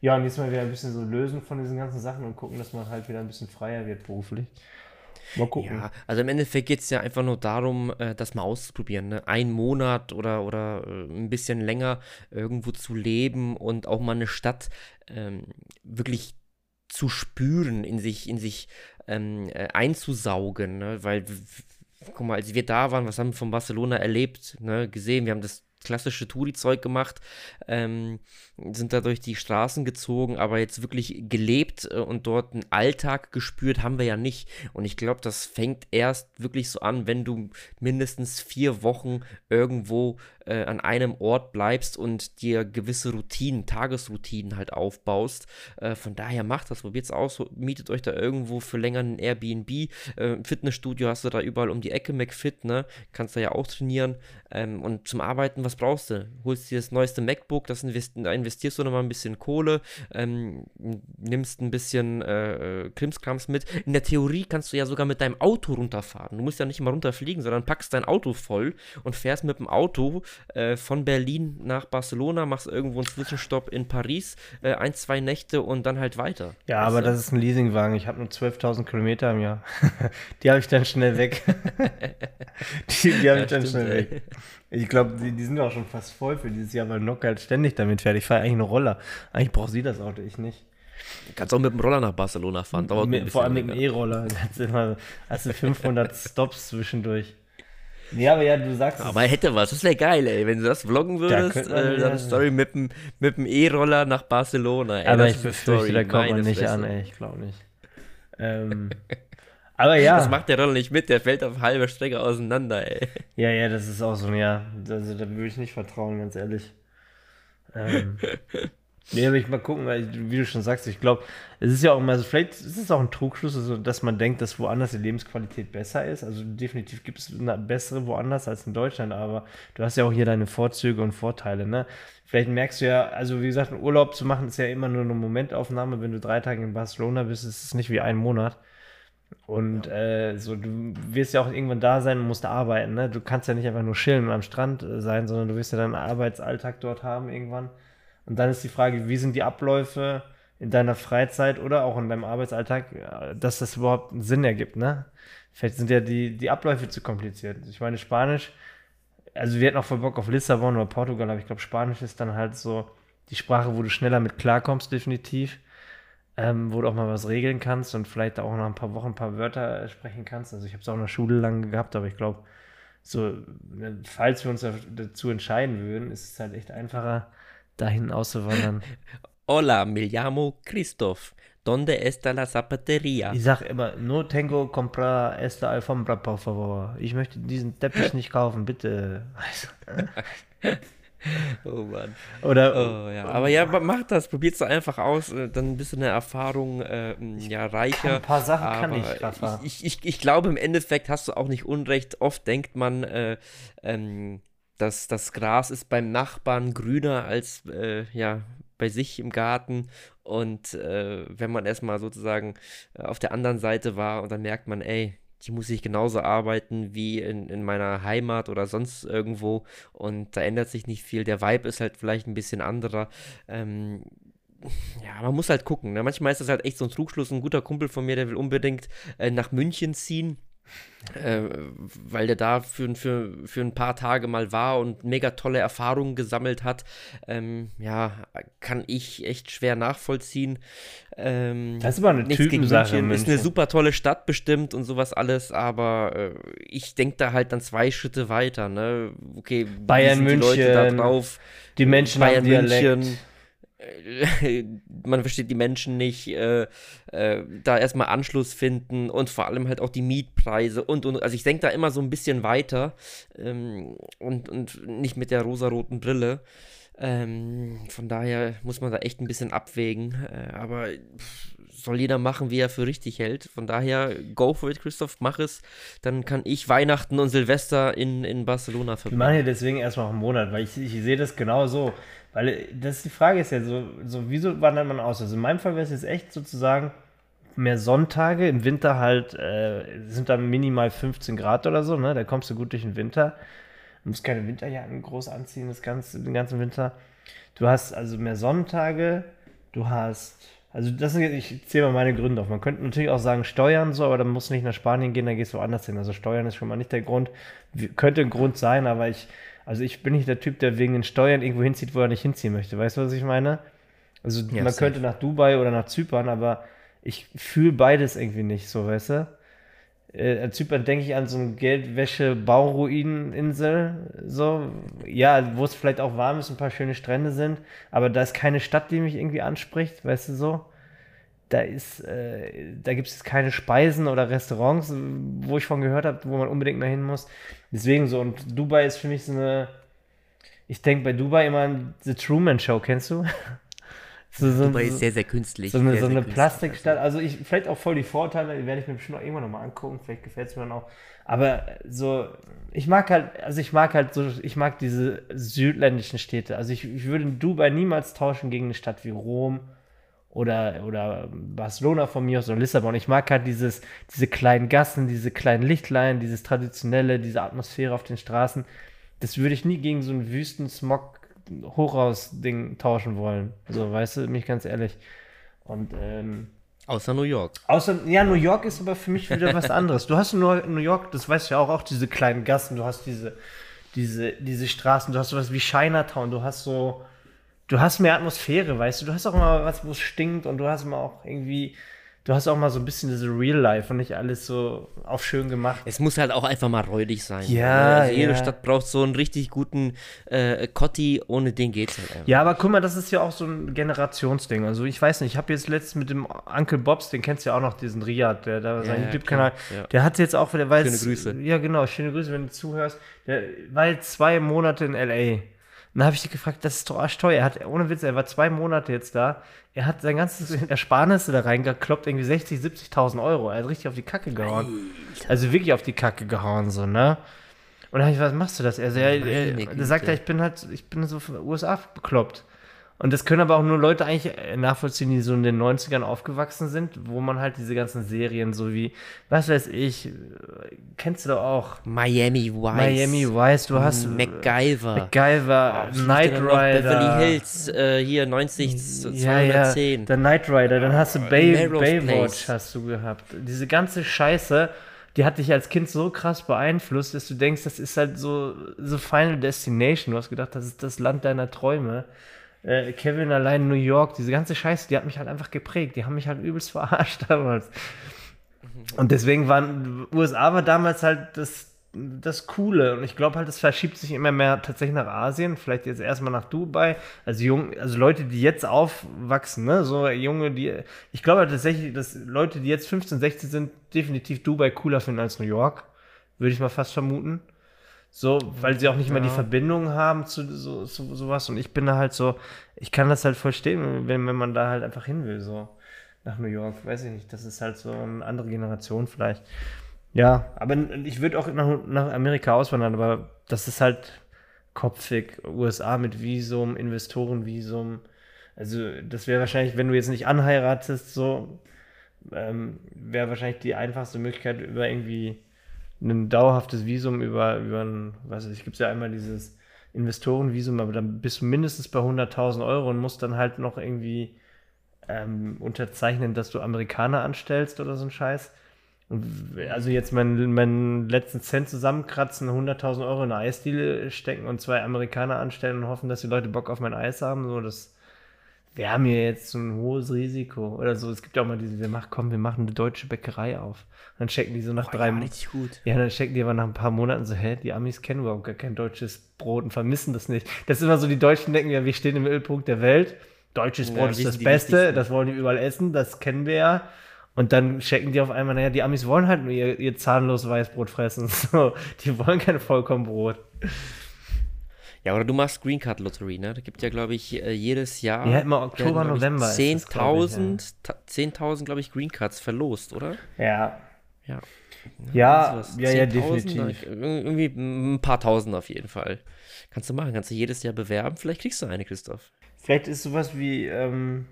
Ja, und diesmal wieder ein bisschen so lösen von diesen ganzen Sachen und gucken, dass man halt wieder ein bisschen freier wird beruflich. Mal gucken. Ja, also im Endeffekt geht es ja einfach nur darum, äh, das mal auszuprobieren. Ne? Einen Monat oder, oder äh, ein bisschen länger irgendwo zu leben und auch mal eine Stadt ähm, wirklich zu spüren, in sich, in sich ähm, äh, einzusaugen. Ne? Weil, guck mal, als wir da waren, was haben wir von Barcelona erlebt, ne? gesehen? Wir haben das klassische Touri-Zeug gemacht, ähm, sind da durch die Straßen gezogen, aber jetzt wirklich gelebt äh, und dort einen Alltag gespürt haben wir ja nicht. Und ich glaube, das fängt erst wirklich so an, wenn du mindestens vier Wochen irgendwo äh, an einem Ort bleibst und dir gewisse Routinen, Tagesroutinen halt aufbaust. Äh, von daher macht das, probiert es aus, mietet euch da irgendwo für länger ein Airbnb. Äh, Fitnessstudio hast du da überall um die Ecke, McFit, ne? Kannst da ja auch trainieren. Ähm, und zum Arbeiten, was brauchst du? Holst dir das neueste MacBook, das invest da investierst du nochmal ein bisschen Kohle, ähm, nimmst ein bisschen äh, äh, Krimskrams mit. In der Theorie kannst du ja sogar mit deinem Auto runterfahren. Du musst ja nicht immer runterfliegen, sondern packst dein Auto voll und fährst mit dem Auto äh, von Berlin nach Barcelona, machst irgendwo einen Zwischenstopp in Paris, äh, ein, zwei Nächte und dann halt weiter. Ja, aber du? das ist ein Leasingwagen. Ich habe nur 12.000 Kilometer im Jahr. die habe ich dann schnell weg. die die habe Ja, ich dann stimmt, schnell ey. weg. Ich glaube, die, die sind auch schon fast voll für dieses Jahr, weil Nock halt ständig damit fährt. Ich fahre eigentlich eine Roller. Eigentlich braucht sie das Auto, ich nicht. Du kannst auch mit dem Roller nach Barcelona fahren, dauert Mit, vor allem mit dem. E-Roller. Hast du 500 Stops zwischendurch. Nee, aber ja, du sagst es. Aber hätte was, das wäre geil, ey. Wenn du das vloggen würdest, man äh, dann Story mit dem mit dem E-Roller nach Barcelona. Ey, aber ich befürchte, da kommt man nicht Fresse. an, ey. Ich glaube nicht. Ähm, aber ja. Das macht der Roller nicht mit, der fällt auf halber Strecke auseinander, ey. Ja, ja, das ist auch so ein Ja. Also, da würde ich nicht vertrauen, ganz ehrlich. Ähm, nee, aber ich mal gucken, weil, wie du schon sagst, ich glaube, es ist ja auch immer so, vielleicht ist es auch ein Trugschluss, also, dass man denkt, dass woanders die Lebensqualität besser ist. Also definitiv gibt es eine bessere woanders als in Deutschland, aber du hast ja auch hier deine Vorzüge und Vorteile, ne? Vielleicht merkst du ja, also wie gesagt, einen Urlaub zu machen ist ja immer nur eine Momentaufnahme. Wenn du drei Tage in Barcelona bist, ist es nicht wie ein Monat. Und äh, so, du wirst ja auch irgendwann da sein und musst arbeiten. Ne? Du kannst ja nicht einfach nur chillen und am Strand äh, sein, sondern du wirst ja deinen Arbeitsalltag dort haben irgendwann. Und dann ist die Frage, wie sind die Abläufe in deiner Freizeit oder auch in deinem Arbeitsalltag, äh, dass das überhaupt einen Sinn ergibt. Ne? Vielleicht sind ja die, die Abläufe zu kompliziert. Ich meine, Spanisch, also wir hätten auch voll Bock auf Lissabon oder Portugal, aber ich glaube, Spanisch ist dann halt so die Sprache, wo du schneller mit klarkommst, definitiv ähm, wo du auch mal was regeln kannst und vielleicht auch nach ein paar Wochen ein paar Wörter äh, sprechen kannst. Also ich habe es auch in der Schule lange gehabt, aber ich glaube, so, ne, falls wir uns da- dazu entscheiden würden, ist es halt echt einfacher, dahin auszuwandern. Hola, me llamo Christoph. Donde está la zapateria? Ich sag immer, no tengo compra esta alfombra, por favor. Ich möchte diesen Teppich nicht kaufen, bitte. Oh Mann. Oder Oh, ja. Aber ja, ma- mach das, probier's doch einfach aus, äh, dann bist du eine Erfahrung äh, ja, reicher. ein paar Sachen kann aber ich, Rafa. Ich, ich, ich glaube, im Endeffekt hast du auch nicht unrecht. Oft denkt man, äh, ähm, dass das Gras ist beim Nachbarn grüner als äh, ja, bei sich im Garten. Und äh, wenn man erstmal sozusagen äh, auf der anderen Seite war und dann merkt man, ey, die muss ich genauso arbeiten wie in, in meiner Heimat oder sonst irgendwo. Und da ändert sich nicht viel. Der Vibe ist halt vielleicht ein bisschen anderer. Ähm, ja, man muss halt gucken. Ne? Manchmal ist das halt echt so ein Trugschluss. Ein guter Kumpel von mir, der will unbedingt äh, nach München ziehen. Äh, weil der da für, für, für ein paar Tage mal war und mega tolle Erfahrungen gesammelt hat. Ähm, ja, kann ich echt schwer nachvollziehen. Ähm, das ist aber eine Typensache. München. Ist eine super tolle Stadt bestimmt und sowas alles, aber äh, ich denke da halt dann zwei Schritte weiter. Ne? Okay, Bayern München, die Leute da drauf. Die Menschen Bayern haben Dialekt. München man versteht die Menschen nicht, äh, äh, da erstmal Anschluss finden und vor allem halt auch die Mietpreise und, und also ich denke da immer so ein bisschen weiter ähm, und, und nicht mit der rosaroten Brille. Ähm, von daher muss man da echt ein bisschen abwägen, äh, aber soll jeder machen, wie er für richtig hält. Von daher, go for it, Christoph, mach es. Dann kann ich Weihnachten und Silvester in, in Barcelona verbringen. Machen ja deswegen erstmal einen Monat, weil ich, ich sehe das genau so. Weil äh, das die Frage ist ja so, so wieso wandert man aus? Also in meinem Fall wäre es jetzt echt sozusagen mehr Sonntage, im Winter halt äh, sind dann minimal 15 Grad oder so, ne? Da kommst du gut durch den Winter. Du musst keine Winterjacken groß anziehen, das ganze, den ganzen Winter. Du hast also mehr Sonntage, du hast, also das sind jetzt, ich zähle mal meine Gründe auf. Man könnte natürlich auch sagen Steuern so, aber dann musst du nicht nach Spanien gehen, dann gehst du woanders hin. Also Steuern ist schon mal nicht der Grund. Könnte ein Grund sein, aber ich also ich bin nicht der Typ, der wegen den Steuern irgendwo hinzieht, wo er nicht hinziehen möchte. Weißt du, was ich meine? Also ja, man könnte nach Dubai oder nach Zypern, aber ich fühle beides irgendwie nicht so, weißt du? Äh, Zypern denke ich an so eine Geldwäsche-Bauruineninsel, so, ja, wo es vielleicht auch warm ist, ein paar schöne Strände sind, aber da ist keine Stadt, die mich irgendwie anspricht, weißt du so? Da ist, äh, da gibt es keine Speisen oder Restaurants, wo ich von gehört habe, wo man unbedingt mal hin muss. Deswegen so, und Dubai ist für mich so eine, ich denke bei Dubai immer an The Truman Show, kennst du? so, so, Dubai ist sehr, sehr künstlich. So eine, sehr, so eine Plastikstadt, also ich, vielleicht auch voll die Vorteile, die werde ich mir bestimmt auch irgendwann nochmal angucken, vielleicht gefällt es mir dann auch. Aber so, ich mag halt, also ich mag halt so, ich mag diese südländischen Städte. Also ich, ich würde Dubai niemals tauschen gegen eine Stadt wie Rom oder, oder Barcelona von mir aus oder Lissabon. Ich mag halt dieses, diese kleinen Gassen, diese kleinen Lichtlein, dieses traditionelle, diese Atmosphäre auf den Straßen. Das würde ich nie gegen so ein Wüstensmog Hochhaus-Ding tauschen wollen. So, weißt du, mich ganz ehrlich. Und, ähm, Außer New York. Außer, ja, New York ist aber für mich wieder was anderes. Du hast in New York, das weißt du ja auch, auch diese kleinen Gassen, du hast diese, diese, diese Straßen, du hast sowas wie Chinatown, du hast so, du hast mehr Atmosphäre, weißt du, du hast auch mal was, wo es stinkt und du hast mal auch irgendwie, du hast auch mal so ein bisschen diese Real Life und nicht alles so auf schön gemacht. Es muss halt auch einfach mal räudig sein. Ja, also jede ja. Stadt braucht so einen richtig guten äh, Cotti, ohne den geht's halt einfach. Ja, aber guck mal, das ist ja auch so ein Generationsding. Also ich weiß nicht, ich habe jetzt letztens mit dem Uncle Bobs, den kennst du ja auch noch, diesen Riyad, der da ja, seinen YouTube-Kanal, ja. der hat jetzt auch wieder, weil Schöne Grüße. Ja, genau, schöne Grüße, wenn du zuhörst. Der war jetzt zwei Monate in L.A., und dann habe ich dich gefragt, das ist doch arschteuer. Er hat, ohne Witz, er war zwei Monate jetzt da. Er hat sein ganzes Ersparnisse da reingekloppt, irgendwie 60, 70.000 Euro. Er hat richtig auf die Kacke gehauen. Alter. Also wirklich auf die Kacke gehauen, so, ne? Und dann habe ich, was machst du das? Er, er, er, er sagt ja, ich bin halt, ich bin so von den USA bekloppt. Und das können aber auch nur Leute eigentlich äh, nachvollziehen, die so in den 90ern aufgewachsen sind, wo man halt diese ganzen Serien so wie, was weiß ich, äh, kennst du doch auch. Miami Vice. Miami Vice, du hast. MacGyver. MacGyver, oh, Knight Rider. Beverly Hills, äh, hier 90, 210. Ja, der Knight Rider, dann hast du Bay, Baywatch hast du gehabt. Diese ganze Scheiße die hat dich als Kind so krass beeinflusst, dass du denkst, das ist halt so, so Final Destination. Du hast gedacht, das ist das Land deiner Träume äh, Kevin allein New York, diese ganze Scheiße, die hat mich halt einfach geprägt. Die haben mich halt übelst verarscht damals. Und deswegen waren, USA war damals halt das, das Coole. Und ich glaube halt, das verschiebt sich immer mehr tatsächlich nach Asien, vielleicht jetzt erstmal nach Dubai. Also jung, also Leute, die jetzt aufwachsen, ne, so junge, die, ich glaube halt tatsächlich, dass Leute, die jetzt 15, 16 sind, definitiv Dubai cooler finden als New York. Würde ich mal fast vermuten. So, weil sie auch nicht ja. mehr die Verbindung haben zu so, so, sowas. Und ich bin da halt so, ich kann das halt verstehen, wenn, wenn man da halt einfach hin will, so nach New York. Weiß ich nicht, das ist halt so eine andere Generation vielleicht. Ja, aber ich würde auch nach, nach Amerika auswandern, aber das ist halt kopfig. USA mit Visum, Investorenvisum. Also, das wäre wahrscheinlich, wenn du jetzt nicht anheiratest, so, ähm, wäre wahrscheinlich die einfachste Möglichkeit über irgendwie ein dauerhaftes Visum über, über ein, weiß ich, gibt es ja einmal dieses Investorenvisum, aber dann bist du mindestens bei 100.000 Euro und musst dann halt noch irgendwie ähm, unterzeichnen, dass du Amerikaner anstellst oder so ein Scheiß. Und also jetzt meinen, meinen letzten Cent zusammenkratzen, 100.000 Euro in eine Eisdiele stecken und zwei Amerikaner anstellen und hoffen, dass die Leute Bock auf mein Eis haben, so das wäre mir jetzt so ein hohes Risiko oder so. Es gibt ja auch mal diese, wir machen, komm, wir machen eine deutsche Bäckerei auf. Dann checken die so nach Boah, drei Monaten. richtig gut. Ja, dann checken die aber nach ein paar Monaten so, hä, die Amis kennen überhaupt gar kein deutsches Brot und vermissen das nicht. Das ist immer so, die Deutschen denken ja, wir stehen im Mittelpunkt der Welt. Deutsches Ja, Brot ist wir das Beste, Wichtigsten. das wollen die überall essen, das kennen wir ja. Und dann checken die auf einmal, naja, die Amis wollen halt nur ihr, ihr zahnlos Weißbrot fressen. So, die wollen kein Vollkornbrot. Ja, oder du machst Green Card Lottery, ne? Da gibt ja, glaube ich, äh, jedes Jahr. Ja, immer Oktober, November ist das, glaub ich, ja. 10.000, ta- 10.000, glaube ich, Green Cards verlost, oder? Ja. Ja. Ja, ja, ja, 10.000, definitiv. Irgendwie ein paar Tausend auf jeden Fall. Kannst du machen, kannst du jedes Jahr bewerben. Vielleicht kriegst du eine, Christoph. Vielleicht ist sowas wie ähm,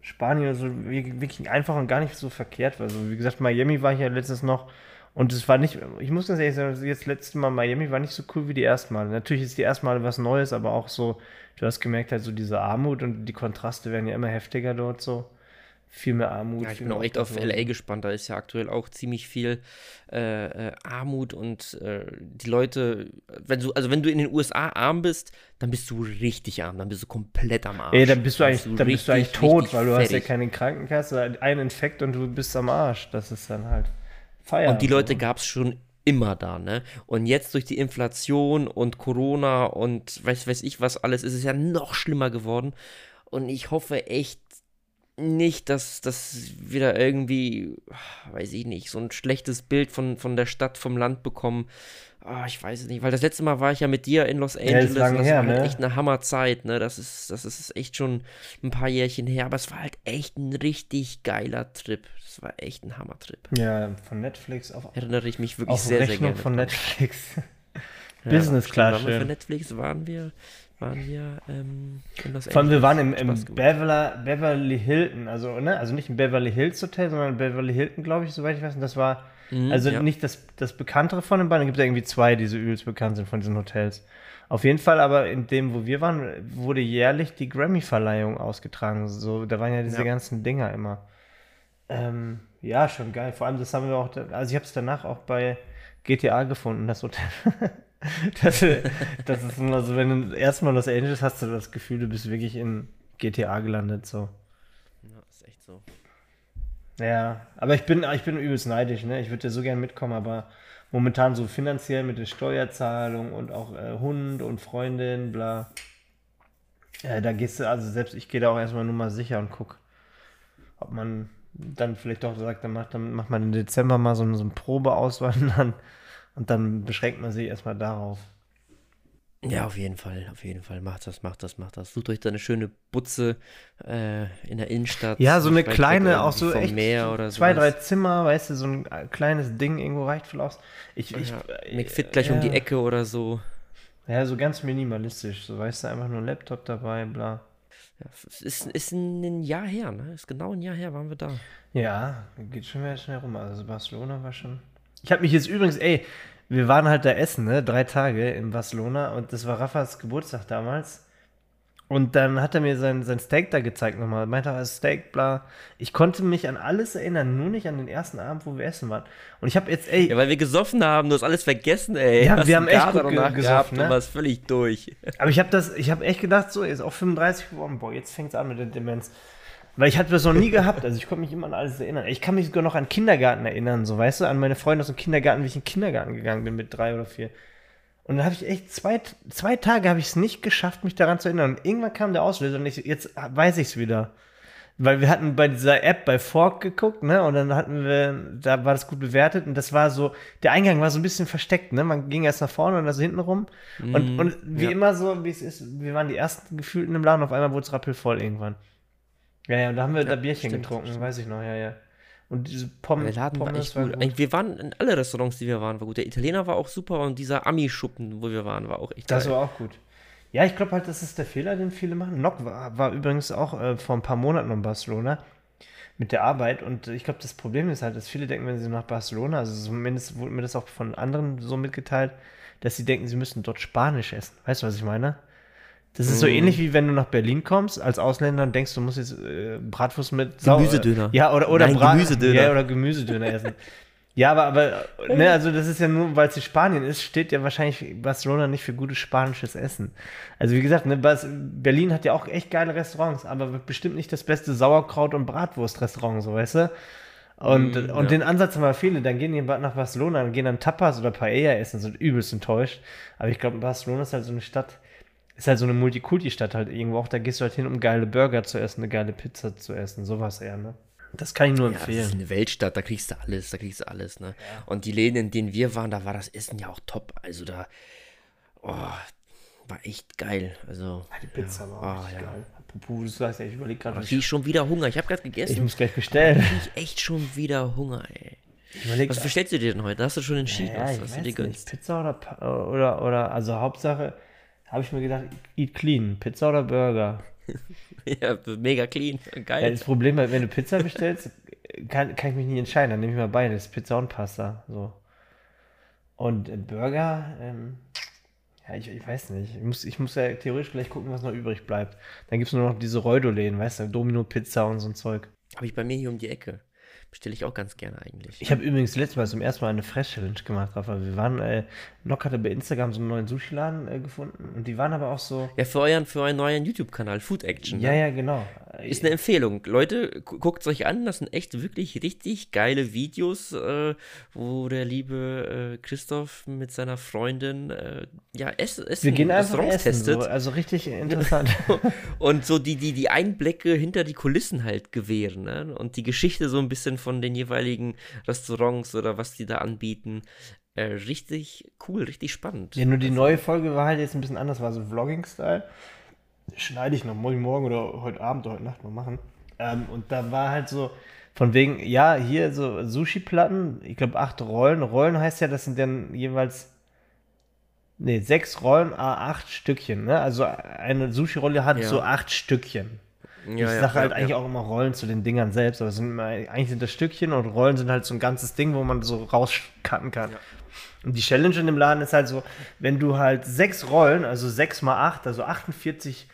Spanien oder so wirklich einfach und gar nicht so verkehrt. Also, wie gesagt, Miami war ich ja letztens noch und es war nicht, ich muss ganz ehrlich sagen, jetzt letztes Mal Miami war nicht so cool wie die ersten Male. Natürlich ist die ersten Male was Neues, aber auch so, du hast gemerkt, halt so diese Armut und die Kontraste werden ja immer heftiger dort so. Viel mehr Armut. Ja, ich bin auch echt auf. LA gespannt. Da ist ja aktuell auch ziemlich viel äh, äh, Armut und äh, die Leute, wenn du, also wenn du in den USA arm bist, dann bist du richtig arm, dann bist du komplett am Arsch. Ey, dann bist du Dann eigentlich, dann bist du eigentlich richtig, tot, richtig weil du hast ja fertig. keine Krankenkasse, ein Infekt und du bist am Arsch. Das ist dann halt Feierabend. Und die Leute gab es schon immer da, ne? Und jetzt durch die Inflation und Corona und weiß, weiß ich was alles, ist es ja noch schlimmer geworden. Und ich hoffe echt nicht, dass das wieder irgendwie, weiß ich nicht, so ein schlechtes Bild von, von der Stadt, vom Land bekommen. Ah, ich weiß es nicht, weil das letzte Mal war ich ja mit dir in Los Angeles. und das her, war halt ne? echt eine Hammerzeit, ne? Das ist, das ist echt schon ein paar Jährchen her, aber es war halt echt ein richtig geiler Trip. Das war echt ein Hammertrip. Ja, von Netflix auf, Erinnere ich mich wirklich auf sehr, sehr Rechnung gerne. von. Netflix. Ja, Business Class für schön. Netflix waren wir, waren wir ähm, in Los Vor allem, wir Angeles. waren im, im. Beverly, Beverly Hilton, also, ne? also nicht im Beverly Hills Hotel, sondern Beverly Hilton, glaube ich, soweit ich weiß. Und das war Mhm, also ja. nicht das, das bekanntere von den beiden, da gibt es ja irgendwie zwei, die so übelst bekannt sind von diesen Hotels. Auf jeden Fall, aber in dem, wo wir waren, wurde jährlich die Grammy-Verleihung ausgetragen. So, da waren ja diese Ja. ganzen Dinger immer. Ähm, ja, schon geil. Vor allem, das haben wir auch, also ich habe es danach auch bei GTA gefunden, das Hotel. das, das ist immer so, wenn du erstmal Los Angeles hast, du das Gefühl, du bist wirklich in GTA gelandet, so. Ja, ist echt so. Ja, aber ich bin, ich bin übelst neidisch, ne? Ich würde ja so gern mitkommen, aber momentan so finanziell mit der Steuerzahlung und auch äh, Hund und Freundin, bla. Ja, da gehst du, also selbst ich gehe da auch erstmal nur mal sicher und guck, ob man dann vielleicht doch sagt, dann macht, dann macht man im Dezember mal so, so ein Probeauswandern und dann beschränkt man sich erstmal darauf. Ja, auf jeden Fall, auf jeden Fall. Macht das, macht das, macht das. Sucht euch da eine schöne Butze äh, in der Innenstadt. Ja, so eine kleine, auch so echt Meer oder zwei, sowas. drei Zimmer, weißt du, so ein äh, kleines Ding irgendwo reicht voll aus. Ich, ich, Ja, McFit gleich um die ja. Ecke oder so. Ja, so ganz minimalistisch. So weißt du, einfach nur ein Laptop dabei, bla. Ja, es ist, ist ein Jahr her, ne? Ist genau ein Jahr her, waren wir da. Ja, geht schon wieder schnell rum. Also Barcelona war schon. Ich habe mich jetzt übrigens, ey, wir waren halt da essen, ne? Drei Tage in Barcelona und das war Raffas Geburtstag damals. Und dann hat er mir sein, sein Steak da gezeigt nochmal. Meinte er, Steak, bla. Ich konnte mich an alles erinnern, nur nicht an den ersten Abend, wo wir essen waren. Und ich habe jetzt, ey, Ja, weil wir gesoffen haben, du hast alles vergessen, ey. Ja, Hast wir haben echt gut danach gesoffen, gehabt ne? und warst völlig durch. Aber ich habe das, ich habe echt gedacht, so, ist auch 35 geworden, boah, jetzt fängt es an mit der Demenz. Weil ich hatte das noch nie gehabt, also ich konnte mich immer an alles erinnern. Ich kann mich sogar noch an Kindergarten erinnern, so, weißt du, an meine Freunde aus dem Kindergarten, wie ich in den Kindergarten gegangen bin mit drei oder vier. Und dann habe ich echt zwei, zwei Tage habe ich es nicht geschafft, mich daran zu erinnern. Und irgendwann kam der Auslöser und ich, jetzt weiß ich es wieder. Weil wir hatten bei dieser App bei Fork geguckt, ne? Und dann hatten wir, da war das gut bewertet und das war so, der Eingang war so ein bisschen versteckt, ne? Man ging erst nach vorne und dann so hinten rum. Und, Mm, und wie ja. immer so, wie es ist, wir waren die ersten gefühlten im Laden, auf einmal wurde es rappelvoll irgendwann. Ja, ja, und da haben wir da Bierchen stimmt, getrunken, stimmt. weiß ich noch, ja, ja. Und diese Pom Der Laden war Pommes echt gut. Eigentlich, wir waren in alle Restaurants, die wir waren, war gut. Der Italiener war auch super und dieser Ami-Schuppen, wo wir waren, war auch echt Das geil. war auch gut. Ja, ich glaube halt, das ist der Fehler, den viele machen. Nock war, war übrigens auch äh, vor ein paar Monaten in Barcelona. mit der Arbeit. Und ich glaube, das Problem ist halt, dass viele denken, wenn sie nach Barcelona, also zumindest wurde mir das auch von anderen so mitgeteilt, dass sie denken, sie müssten dort Spanisch essen. Weißt du, was ich meine? Das ist so Mm. ähnlich wie wenn du nach Berlin kommst als Ausländer und denkst, du musst jetzt äh, Bratwurst mit Gemüsedöner. Ja, oder, oder Nein, Brat- Gemüsedöner. Ja, oder Gemüsedöner essen. Ja, aber, aber ne, also das ist ja nur, weil es in Spanien ist, steht ja wahrscheinlich Barcelona nicht für gutes spanisches Essen. Also wie gesagt, ne, Berlin hat ja auch echt geile Restaurants, aber bestimmt nicht das beste Sauerkraut- und Bratwurst-Restaurant, so weißt du? Und, Mm, und ja. den Ansatz haben aber viele, dann gehen die nach Barcelona und gehen dann Tapas oder Paella essen, sind übelst enttäuscht. Aber ich glaube, Barcelona ist halt so eine Stadt, ist halt so eine Multikulti-Stadt halt irgendwo auch, da gehst du halt hin, um geile Burger zu essen, eine geile Pizza zu essen, sowas eher, ne? Das kann ich nur Ja, das ist empfehlen. eine Weltstadt, da kriegst du alles, da kriegst du alles, ne? Und die Läden, in denen wir waren, da war das Essen ja auch top. Also da, oh, war echt geil. Also, Die Pizza ja, war oh, ja. geil. Apropos, du sagst ja, ich überlege gerade, was krieg ich schon wieder Hunger. Ich habe gerade ich gegessen. muss gleich bestellen. Ich echt schon wieder Hunger, ey. Ich Was bestellst du dir denn heute? Hast du schon entschieden, ja, was, ich was du dir gönnst? Pizza oder, oder, oder, also Hauptsache, habe ich mir gedacht, eat clean, Pizza oder Burger. Ja, mega clean. Ja, Geil. das Problem ist, wenn du Pizza bestellst, kann, kann ich mich nicht entscheiden. Dann nehme ich mal beides, Pizza und Pasta. So. Und äh, Burger, ähm, ja, ich, ich weiß nicht. Ich muss, ich muss ja theoretisch gleich gucken, was noch übrig bleibt. Dann gibt es nur noch diese Reudoläden, weißt du, Domino-Pizza und so ein Zeug. Habe ich bei mir hier um die Ecke. Bestelle ich auch ganz gerne eigentlich. Ich habe übrigens letztes Mal zum ersten Mal eine Fresh-Challenge gemacht, Rafa. Wir waren, äh, Nock hatte bei Instagram so einen neuen Sushi-Laden äh, gefunden und die waren aber auch so. ja, für euren, für euren neuen YouTube-Kanal, Food Action. Ja, ne? ja, genau. Ist eine Empfehlung. Leute, guckt es euch an. Das sind echt wirklich richtig geile Videos, äh, wo der liebe äh, Christoph mit seiner Freundin äh, ja, Ess, Essen, Wir gehen einfach Restaurants essen, so, testet. also richtig interessant. und so die, die, die Einblicke hinter die Kulissen halt gewähren. Ne? Und die Geschichte so ein bisschen von den jeweiligen Restaurants oder was die da anbieten. Äh, richtig cool, richtig spannend. Ja, nur die neue Folge war halt jetzt ein bisschen anders, war so Vlogging-Style. Schneide ich noch morgen, morgen oder heute Abend oder heute Nacht mal machen. Ähm, und da war halt so, von wegen, ja, hier so Sushi-Platten, ich glaube acht Rollen. Rollen heißt ja, das sind dann jeweils, nee, sechs Rollen, a acht Stückchen, ne? Also eine Sushi-Rolle hat Ja. so acht Stückchen. Ja, ich ja, sage halt ja, eigentlich ja. auch immer Rollen zu den Dingern selbst, aber es sind immer, eigentlich sind das Stückchen und Rollen sind halt so ein ganzes Ding, wo man so rauscutten kann. Und die Challenge in dem Laden ist halt so, wenn du halt sechs Rollen, also sechs mal acht, also 48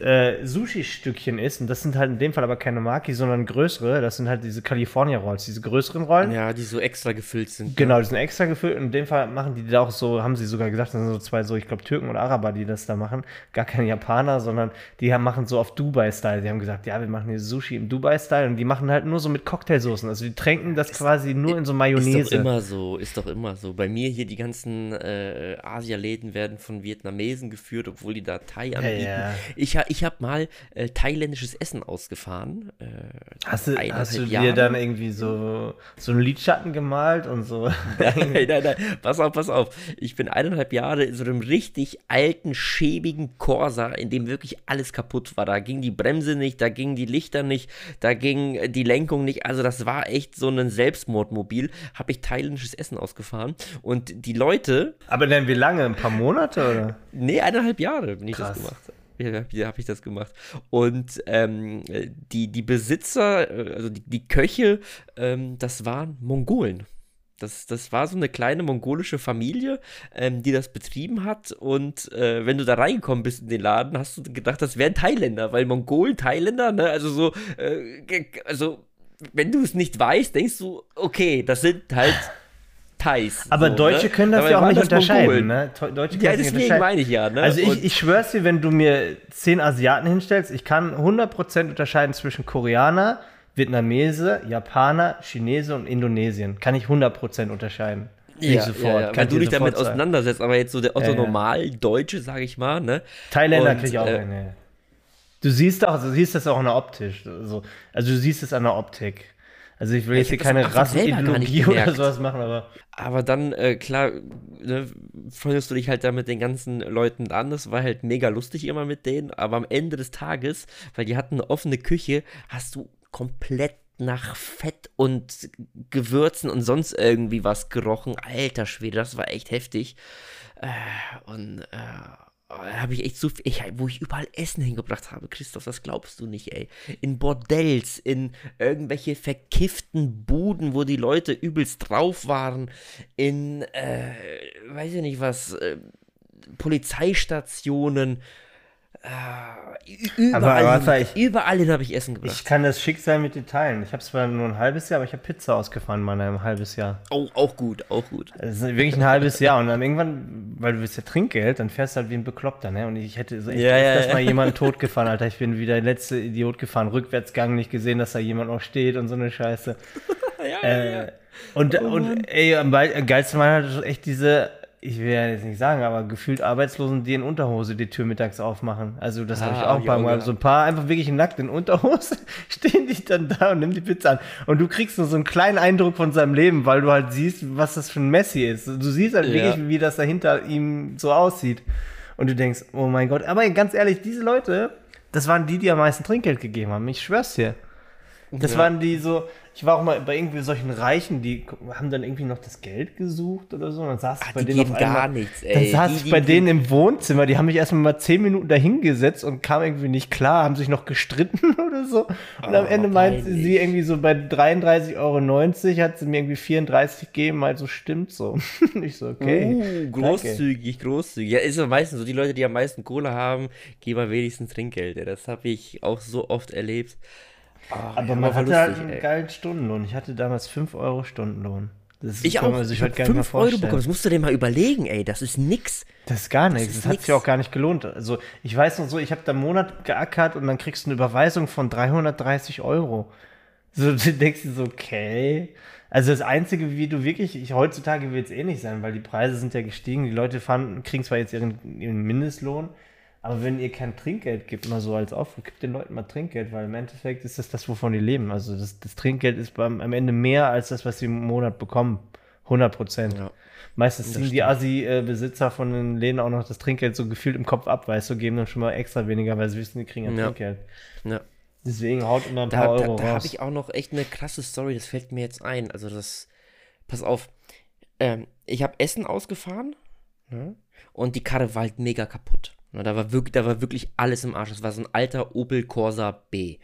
äh, Sushi-Stückchen isst, und das sind halt in dem Fall aber keine Maki, sondern größere, das sind halt diese California Rolls, diese größeren Rollen. Ja, die so extra gefüllt sind. Genau, die sind extra gefüllt und in dem Fall machen die da auch so, haben sie sogar gesagt, das sind so zwei so, ich glaube Türken oder Araber, die das da machen. Gar keine Japaner, sondern die haben, machen so auf Dubai-Style. Die haben gesagt, ja, wir machen hier Sushi im Dubai-Style und die machen halt nur so mit Cocktailsoßen. Also die tränken das quasi nur in so Ist Mayonnaise. doch immer so, ist doch immer so. Bei mir hier die ganzen äh, Asialäden werden von Vietnamesen geführt, obwohl die da Thai anbieten. ja. Ich, ich habe mal äh, thailändisches Essen ausgefahren. Äh, Hast du, hast du dir dann irgendwie so, so einen Lidschatten gemalt und so? nein, nein, nein, pass auf, pass auf. Ich bin eineinhalb Jahre in so einem richtig alten, schäbigen Corsa, in dem wirklich alles kaputt war. Da ging die Bremse nicht, da gingen die Lichter nicht, da ging äh, die Lenkung nicht. Also das war echt so ein Selbstmordmobil. Habe ich thailändisches Essen ausgefahren. Und die Leute, Aber dann wie lange? Ein paar Monate oder? Nee, eineinhalb Jahre bin ich Krass. das gemacht. Ja, habe hab ich das gemacht. Und ähm, die, die Besitzer, äh, also die, die Köche, ähm, das waren Mongolen. Das, das war so eine kleine mongolische Familie, ähm, die das betrieben hat. Und äh, wenn du da reingekommen bist in den Laden, hast du gedacht, das wären Thailänder, weil Mongolen, Thailänder, ne, also so, äh, also wenn du es nicht weißt, denkst du, okay, das sind halt Thais. Aber so, Deutsche ne? können das ja auch nicht unterscheiden, ne? Deutsche Ja, deswegen unterscheiden. meine ich ja, ne? Also ich, ich schwör's dir, wenn du mir zehn Asiaten hinstellst, ich kann 100% unterscheiden zwischen Koreaner, Vietnamese, Japaner, Chinese und Indonesien. Kann ich 100% unterscheiden. Ja, sofort. ja, ja, ich du dich damit sagen. auseinandersetzt, aber jetzt so der Otto Ja, ja. Normal-Deutsche, sage ich mal, ne? Thailänder krieg ich auch äh, eine. Du siehst auch, du siehst das auch in der Optik. Also, also du siehst es an der Optik. Also ich will jetzt ich hier keine Rassenideologie oder sowas machen, aber Aber dann, äh, klar, ne, freundest du dich halt da mit den ganzen Leuten an. Das war halt mega lustig immer mit denen. Aber am Ende des Tages, weil die hatten eine offene Küche, hast du komplett nach Fett und Gewürzen und sonst irgendwie was gerochen. Alter Schwede, das war echt heftig. Äh, und äh, habe ich echt so viel, ich, wo ich überall Essen hingebracht habe, Christoph, das glaubst du nicht, ey. In Bordells, in irgendwelche verkifften Buden, wo die Leute übelst drauf waren, in, äh, weiß ich nicht was, äh, Polizeistationen, überall, aber hin, ich- überall hin habe ich Essen gebracht. Ich kann das Schicksal mit dir teilen. Ich habe zwar nur ein halbes Jahr, aber ich habe Pizza ausgefahren, mal in einem halbes Jahr. oh, auch gut, auch gut. Das ist wirklich ein halbes Jahr. Und dann irgendwann, weil du willst ja Trinkgeld, dann fährst du halt wie ein Bekloppter, ne? Und ich hätte so echt Ja, ja, ja. mal jemanden totgefahren, Alter. Ich bin wie der letzte Idiot gefahren, Rückwärtsgang, nicht gesehen, dass da jemand noch steht und so eine Scheiße. äh, Und, und ey, am bei- am geilsten war halt echt diese, ich will ja jetzt nicht sagen, aber gefühlt Arbeitslosen, die in Unterhose die Tür mittags aufmachen. Also das habe Ah, ich hab auch ich bei mal. So ein paar einfach wirklich nackt in Unterhose stehen die dann da und nehmen die Pizza an. Und du kriegst nur so einen kleinen Eindruck von seinem Leben, weil du halt siehst, was das für ein Messi ist. Du siehst halt Ja. wirklich, wie das da hinter ihm so aussieht. Und du denkst, oh mein Gott. Aber ganz ehrlich, diese Leute, das waren die, die am meisten Trinkgeld gegeben haben. Ich schwör's dir. Das Ja. waren die so, ich war auch mal bei irgendwie solchen Reichen, die haben dann irgendwie noch das Geld gesucht oder so. Und dann saß ich Ah, bei denen auf einmal, gar nichts, Dann ey. saß Die- ich die- bei die- denen im Wohnzimmer, die haben mich erstmal mal zehn Minuten dahingesetzt und kam irgendwie nicht klar, haben sich noch gestritten oder so. Und am Oh, Ende meinte peinlich. sie irgendwie so bei 33,90 Euro, hat sie mir irgendwie 34 gegeben, also stimmt so. ich so, okay. Uh, großzügig, großzügig. Ja, ist ja meistens so, die Leute, die am meisten Kohle haben, geben am wenigsten Trinkgeld. Das habe ich auch so oft erlebt. Ah, Aber ja, man hatte halt lustig, einen ey. geilen Stundenlohn. Ich hatte damals 5 Euro Stundenlohn. Das Ich auch. sich Ich mehr 5 Euro bekommen. Das musst du dir mal überlegen, ey. Das ist nix. Das ist gar nichts. ist Das, hat sich auch gar nicht gelohnt. Also ich weiß noch so, ich habe da einen Monat geackert und dann kriegst du eine Überweisung von 330 Euro. So, du denkst dir so, okay. Also das Einzige, wie du wirklich, ich, heutzutage wird es eh nicht sein, weil die Preise sind ja gestiegen. Die Leute fahren, kriegen zwar jetzt ihren, ihren Mindestlohn, aber wenn ihr kein Trinkgeld gibt, mal so als Aufruf, gibt den Leuten mal Trinkgeld, weil im Endeffekt ist das das, wovon die leben. Also das, das Trinkgeld ist beim, am Ende mehr als das, was sie im Monat bekommen. 100 Prozent. Ja. Meistens ziehen die stimmt. Assi-Besitzer von den Läden auch noch das Trinkgeld so gefühlt im Kopf ab, weißt du, geben dann schon mal extra weniger, weil sie wissen, die kriegen ja Ja. Trinkgeld. Ja. Deswegen haut immer ein Da, paar da, Euro da habe raus. ich auch noch echt eine krasse Story, das fällt mir jetzt ein. Also das, pass auf, ähm, ich habe Essen ausgefahren ne? und die Karre war halt mega kaputt. Da, war wirklich, da war wirklich alles im Arsch. Das war so ein alter Opel Corsa B.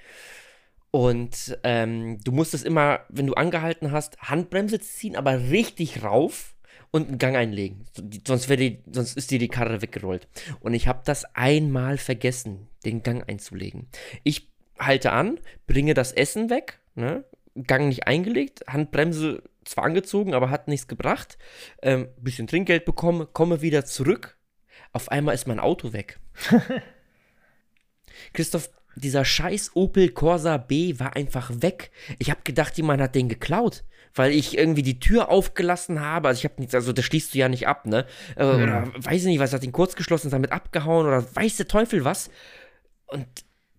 Und ähm, du musstest immer, wenn du angehalten hast, Handbremse ziehen, aber richtig rauf und einen Gang einlegen. Sonst, die, sonst ist dir die Karre weggerollt. Und ich habe das einmal vergessen, den Gang einzulegen. Ich halte an, bringe das Essen weg, ne? Gang nicht eingelegt, Handbremse zwar angezogen, aber hat nichts gebracht. Ähm, bisschen Trinkgeld bekommen, komme wieder zurück. Auf einmal ist mein Auto weg. Christoph, dieser scheiß Opel Corsa B war einfach weg. Ich habe gedacht, jemand hat den geklaut, weil ich irgendwie die Tür aufgelassen habe. Also ich habe nichts, also das schließt du ja nicht ab, ne? Äh, Oder weiß ich nicht, was hat den kurz geschlossen, ist damit abgehauen oder weiß der Teufel was. Und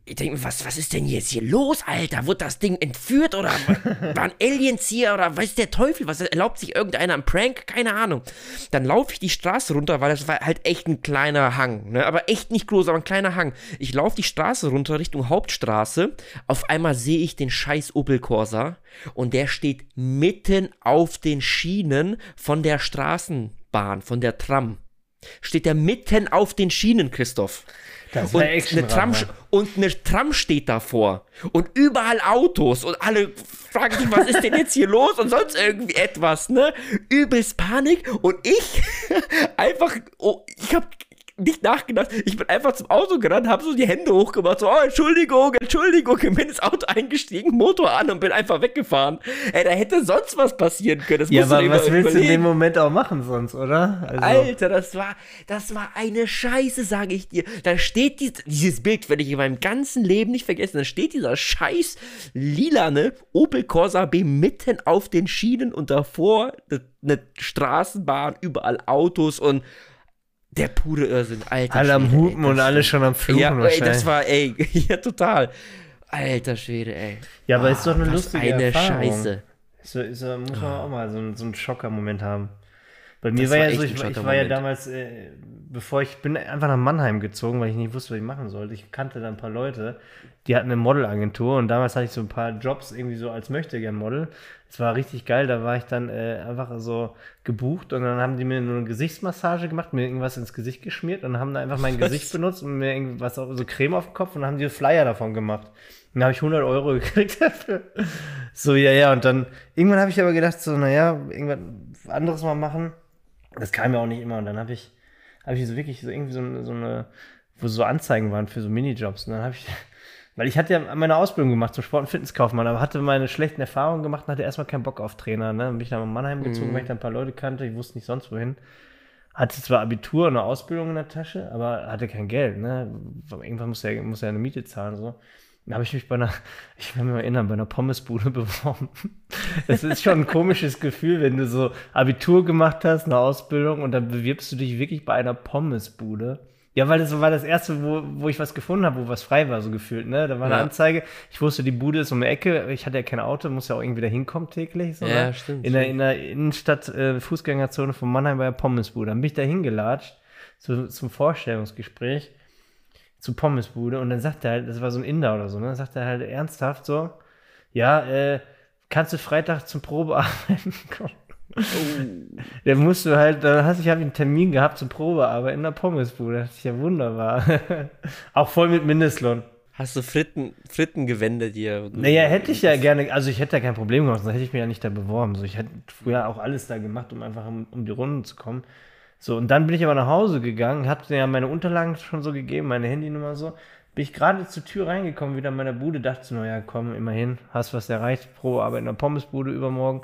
ich denke mir, was, was ist denn jetzt hier los, Alter? Wurde das Ding entführt oder wa- waren Aliens hier oder weiß der Teufel? Was erlaubt sich irgendeiner einen Prank? Keine Ahnung. Dann laufe ich die Straße runter, weil das war halt echt ein kleiner Hang, ne? Aber echt nicht groß, aber ein kleiner Hang. Ich laufe die Straße runter Richtung Hauptstraße. Auf einmal sehe ich den scheiß Opel Corsa und der steht mitten auf den Schienen von der Straßenbahn, von der Tram. Steht der mitten auf den Schienen, Christoph. Und eine, Tram, und eine Tram steht davor. Und überall Autos. Und alle fragen sich, was ist denn jetzt hier los? Und sonst irgendwie etwas, ne? Übelst Panik. Und ich einfach, oh, ich hab nicht nachgedacht. Ich bin einfach zum Auto gerannt, habe so die Hände hochgemacht, so, oh, Entschuldigung, Entschuldigung, bin ins Auto eingestiegen, Motor an und bin einfach weggefahren. Ey, da hätte sonst was passieren können. Das Ja, aber was willst du in überlegen. dem Moment auch machen sonst, oder? Also, Alter, das war, das war eine Scheiße, sage ich dir. Da steht dies, dieses Bild, werde ich in meinem ganzen Leben nicht vergessen. Da steht dieser scheiß lilane Opel Corsa B mitten auf den Schienen und davor eine Straßenbahn, überall Autos und der pure Irrsinn, Alter. alle am Schwede, ey, Hupen und das- alle schon am Fluchen Ja, ey, wahrscheinlich. das war, ey, ja, total. Alter Schwede, ey. ja, aber ist doch eine Was lustige eine Erfahrung. Scheiße. So, so, muss man auch mal so, einen- so einen Schocker-Moment haben. Bei mir Das war ja so, ich, war- ich war ja damals, äh, bevor ich bin einfach nach Mannheim gezogen, weil ich nicht wusste, was ich machen sollte. Ich kannte da ein paar Leute, die hatten eine Modelagentur und damals hatte ich so ein paar Jobs irgendwie so als Möchtegern-Model. Das war richtig geil. Da war ich dann äh, einfach so gebucht und dann haben die mir nur eine Gesichtsmassage gemacht, mir irgendwas ins Gesicht geschmiert und haben da einfach mein Was? Gesicht benutzt und mir irgendwas, so Creme auf den Kopf und haben die Flyer davon gemacht. Dann habe ich 100 Euro gekriegt dafür. So, ja, ja. Und dann, irgendwann habe ich aber gedacht, so, naja, irgendwas anderes mal machen. Das kam ja auch nicht immer. Und dann habe ich, habe ich so wirklich so irgendwie so, so eine, wo so Anzeigen waren für so Minijobs. Und dann habe ich weil ich hatte ja meine Ausbildung gemacht zum Sport- und Fitnesskaufmann, aber hatte meine schlechten Erfahrungen gemacht und hatte erstmal keinen Bock auf Trainer. Ne? Bin ich dann nach Mannheim gezogen, mhm. weil ich da ein paar Leute kannte, ich wusste nicht sonst wohin. Hatte zwar Abitur und eine Ausbildung in der Tasche, aber hatte kein Geld. Ne? Irgendwann muss er muss ja eine Miete zahlen. So. Dann habe ich mich bei einer, ich kann mich erinnern, bei einer Pommesbude beworben. Das ist schon ein komisches Gefühl, wenn du so Abitur gemacht hast, eine Ausbildung und dann bewirbst du dich wirklich bei einer Pommesbude ja, weil das war das erste, wo, wo ich was gefunden habe, wo was frei war, so gefühlt, ne? Da war eine ja. Anzeige. Ich wusste, die Bude ist um die Ecke. Ich hatte ja kein Auto, muss ja auch irgendwie da hinkommen täglich. So, ja, ne? stimmt. In der, in der Innenstadt, äh, Fußgängerzone von Mannheim bei der Pommesbude. Dann bin ich da hingelatscht zu, zum Vorstellungsgespräch zu Pommesbude und dann sagt er halt, das war so ein Inder oder so, ne? Dann sagt er halt ernsthaft so, ja, äh, kannst du Freitag zum Probearbeiten kommen? Oh. Der musste halt, dann hast ich habe einen Termin gehabt zum Probearbeiten in der Pommesbude. Das ist ja wunderbar. Auch voll mit Mindestlohn. Hast du Fritten, Frittengewände dir? Naja, hätte ich ja gerne, also ich hätte ja kein Problem gemacht, sonst hätte ich mich ja nicht da beworben. So, ich hätte früher auch alles da gemacht, um einfach um, um die Runden zu kommen. So, und dann bin ich aber nach Hause gegangen, hab ja meine Unterlagen schon so gegeben, meine Handynummer so. Bin ich gerade zur Tür reingekommen, wieder in meiner Bude, dachte so, naja, komm, immerhin, hast was erreicht, Probearbeit in der Pommesbude übermorgen.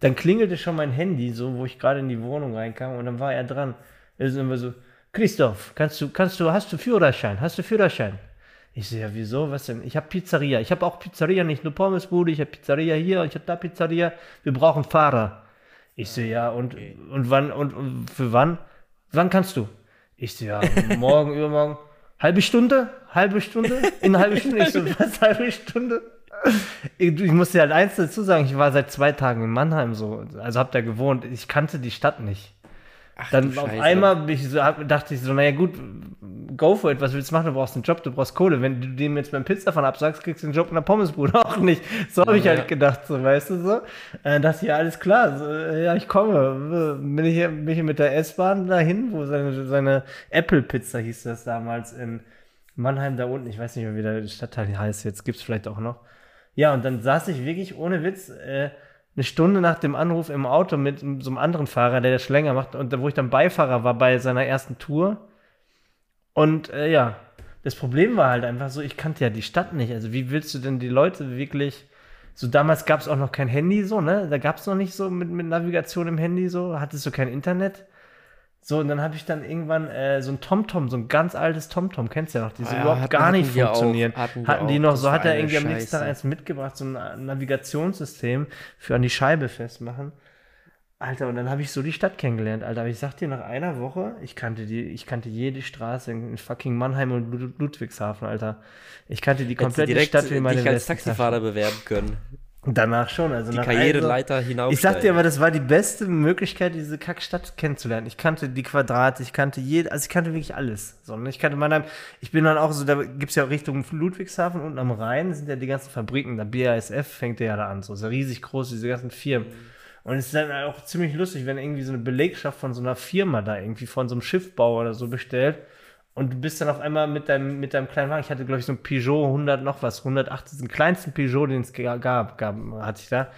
Dann klingelte schon mein Handy, so, wo ich gerade in die Wohnung reinkam und dann war er dran. Er ist immer so, Christoph, kannst du, kannst du, hast du Führerschein? Hast du Führerschein? Ich so, ja, wieso? Was denn? Ich habe Pizzeria. Ich habe auch Pizzeria, nicht nur Pommesbude, ich habe Pizzeria hier, ich habe da Pizzeria. Wir brauchen Fahrer. Ich so, ja, und, okay. und wann, und, und für wann? Wann kannst du? Ich so, ja, morgen, übermorgen. Halbe Stunde? Halbe Stunde? In halben Stunde? Ich so, was, halbe Stunde? ich, ich muss dir halt eins dazu sagen, ich war seit zwei Tagen in Mannheim so, also hab da gewohnt, ich kannte die Stadt nicht. Ach, dann auf einmal ich so, dachte ich so, naja gut, go for it, was willst du machen? Du brauchst einen Job, du brauchst Kohle. Wenn du dem jetzt beim Pizza von absagst, kriegst du einen Job in der Pommesbude auch nicht. So habe ich halt gedacht, so, weißt du so. Äh, dachte ja, alles klar, so, ja, ich komme. Bin ich, bin ich mit der S-Bahn dahin, wo seine, seine Apple-Pizza hieß das damals in Mannheim da unten. Ich weiß nicht mehr, wie der Stadtteil heißt jetzt, gibt es vielleicht auch noch. Ja, und dann saß ich wirklich ohne Witz äh, eine Stunde nach dem Anruf im Auto mit so einem anderen Fahrer, der das schon länger macht, und wo ich dann Beifahrer war bei seiner ersten Tour. Und äh, ja, das Problem war halt einfach so, ich kannte ja die Stadt nicht. Also wie willst du denn die Leute wirklich. So damals gab es auch noch kein Handy so, ne? Da gab es noch nicht so mit, mit Navigation im Handy so, hattest du kein Internet. So, und dann habe ich dann irgendwann äh, so ein TomTom, so ein ganz altes TomTom, kennst du ja noch, die so ja, überhaupt hatten, gar nicht funktionieren. Auch, hatten, hatten die noch, so hat er irgendwie Scheiße. am nächsten Tag eins mitgebracht, so ein Navigationssystem für an die Scheibe festmachen. Alter, und dann habe ich so die Stadt kennengelernt, Alter. Aber ich sag dir, nach einer Woche, ich kannte die, ich kannte jede Straße in fucking Mannheim und Ludwigshafen, Alter. Ich kannte die komplette Stadt wie meine dich als Taxifahrer bewerben können. Danach schon, also die nach Karriereleiter also, hinauf. Ich sag dir aber, das war die beste Möglichkeit, diese Kackstadt kennenzulernen. Ich kannte die Quadrate, ich kannte jede, also ich kannte wirklich alles. So, ne? Ich kannte Mannheim, ich bin dann auch so, da gibt's ja auch Richtung Ludwigshafen unten am Rhein sind ja die ganzen Fabriken, da BASF fängt ja da an, so, so riesig groß, diese ganzen Firmen. Und es ist dann auch ziemlich lustig, wenn irgendwie so eine Belegschaft von so einer Firma da irgendwie von so einem Schiffbau oder so bestellt und du bist dann auf einmal mit deinem, mit deinem kleinen Wagen, ich hatte, glaube ich, so ein Peugeot 100 noch was, 180, den kleinsten Peugeot, den es gab, gab, hatte ich da.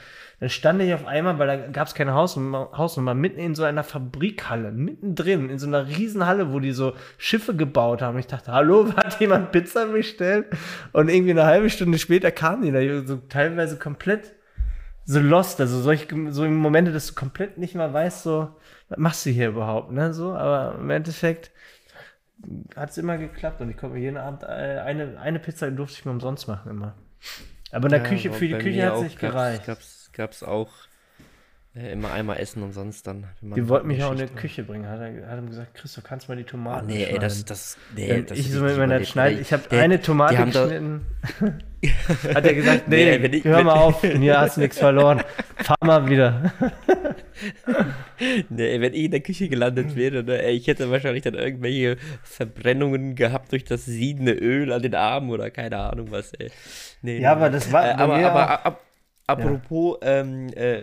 Dann stand ich auf einmal, weil da gab es keine Hausnummer, Hausnummer, mitten in so einer Fabrikhalle, mittendrin, in so einer Riesenhalle, wo die so Schiffe gebaut haben. Ich dachte, hallo, hat jemand Pizza bestellt? Und irgendwie eine halbe Stunde später kamen die da, so teilweise komplett so lost, also solche, so im Momente, dass du komplett nicht mal weißt, so, was machst du hier überhaupt, ne, so, aber im Endeffekt, hat es immer geklappt und ich konnte mir jeden Abend äh, eine, eine Pizza durfte ich mir umsonst machen immer. Aber in der ja, Küche, für die Küche hat es nicht gereicht. Gab es auch äh, immer einmal essen und sonst dann. Die wollten mich auch in die Küche bringen. Hat er hat ihm gesagt, kannst du mal die Tomaten oh, nee, ey, das, das, nee, das ich so mit meiner Schneide, ich habe eine Tomate geschnitten. hat er gesagt, nee, nee ich, hör mal auf, mir hast du nichts verloren. Fahr mal wieder. nee, wenn ich in der Küche gelandet wäre, ne, ey, ich hätte wahrscheinlich dann irgendwelche Verbrennungen gehabt durch das siedende Öl an den Armen oder keine Ahnung was, ey. Nee, ja, nee. aber das war. Äh, aber, aber, aber, Apropos ähm, äh,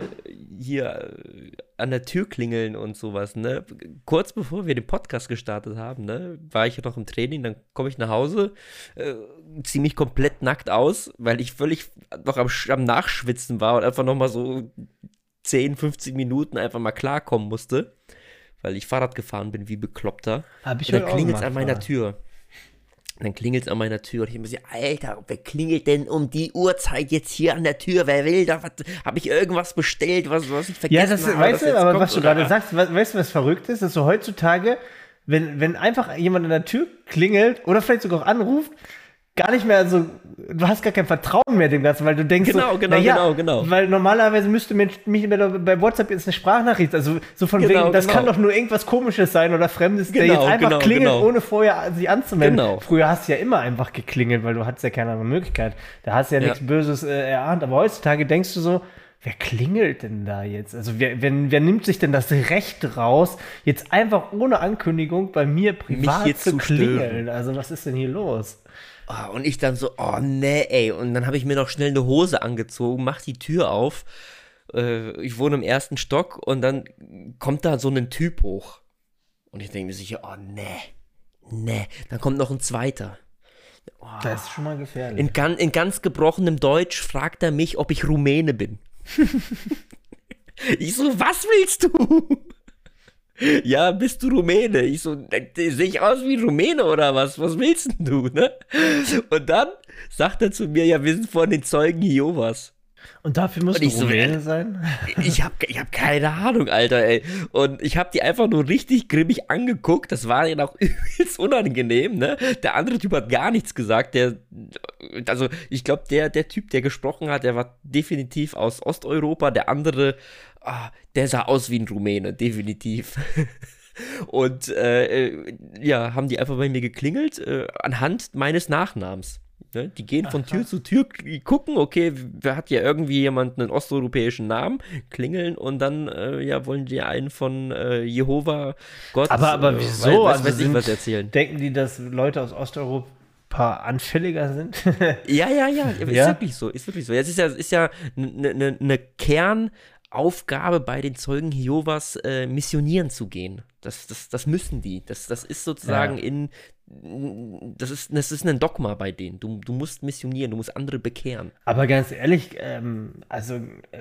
hier äh, an der Tür klingeln und sowas, ne? Kurz bevor wir den Podcast gestartet haben, ne, war ich noch im Training, dann komme ich nach Hause, äh, ziehe mich komplett nackt aus, weil ich völlig noch am, am Nachschwitzen war und einfach nochmal so 10, 15 Minuten einfach mal klarkommen musste, weil ich Fahrrad gefahren bin wie bekloppter. Hab ich und dann klingelt es an meiner. Tür. Und dann klingelt es an meiner Tür und ich muss Alter, wer klingelt denn um die Uhrzeit jetzt hier an der Tür? Wer will da? Habe ich irgendwas bestellt, was, was ich Ja, vergessen das, habe? weißt du, aber kommt, was du gerade sagst, we- weißt du, was verrückt ist? Dass so heutzutage, wenn, wenn einfach jemand an der Tür klingelt oder vielleicht sogar auch anruft, gar nicht mehr so, du hast gar kein Vertrauen mehr dem Ganzen, weil du denkst Genau, so, genau, na ja, genau, genau. Weil normalerweise müsste mich, mich bei WhatsApp jetzt eine Sprachnachricht, also so von Genau, wegen, das genau. kann doch nur irgendwas Komisches sein oder Fremdes, der Genau, jetzt einfach genau, klingelt, genau. ohne vorher sich anzumelden. Genau. Früher hast du ja immer einfach geklingelt, weil du hattest ja keine andere Möglichkeit. Da hast du ja, Ja. nichts Böses äh, erahnt, aber heutzutage denkst du so, Wer klingelt denn da jetzt? Also wer, wer, wer nimmt sich denn das Recht raus, jetzt einfach ohne Ankündigung bei mir privat zu zu klingeln? Also was ist denn hier los? Ah, und ich dann so, oh nee, ey. Und dann habe ich mir noch schnell eine Hose angezogen, mach die Tür auf. Äh, ich wohne im ersten Stock und dann kommt da so ein Typ hoch. Und ich denke mir sicher, oh nee, nee. Dann kommt noch ein zweiter. Das ist schon mal gefährlich. In, gan in ganz gebrochenem Deutsch fragt er mich, ob ich Rumäne bin. ich so, was willst du? Ja, bist du Rumäne? Ich so, äh, sehe ich aus wie Rumäne oder was? Was willst denn du, ne? Und dann sagt er zu mir, ja, wir sind von den Zeugen Jehovas. Und dafür musst Und du ich so, Rumäne sein? Ich hab, ich hab keine Ahnung, Alter, ey. Und ich hab die einfach nur richtig grimmig angeguckt. Das war ihnen auch übelst unangenehm, ne? Der andere Typ hat gar nichts gesagt. Der, also ich glaube, der, der Typ, der gesprochen hat, der war definitiv aus Osteuropa. Der andere, ah, der sah aus wie ein Rumäne, definitiv. Und äh, ja, haben die einfach bei mir geklingelt, äh, anhand meines Nachnamens. Ne? Die gehen von Tür zu Tür, die gucken, okay, wer hat ja irgendwie jemand einen osteuropäischen Namen, klingeln und dann äh, ja, wollen die einen von äh, Jehova, Gott, Aber, aber äh, wieso? weiß, Also weiß ich sind- was erzählen. Denken die, dass Leute aus Osteuropa anfälliger sind? Ja, ja, ja, ist Ja? wirklich so, ist wirklich so. Jetzt ist ja, ist ja eine ne, ne Kernaufgabe bei den Zeugen Jehovas, äh, missionieren zu gehen. Das, das, das müssen die. Das, das ist sozusagen Ja. in, das ist, das ist ein Dogma bei denen. Du, du musst missionieren, du musst andere bekehren. Aber ganz ehrlich, ähm, also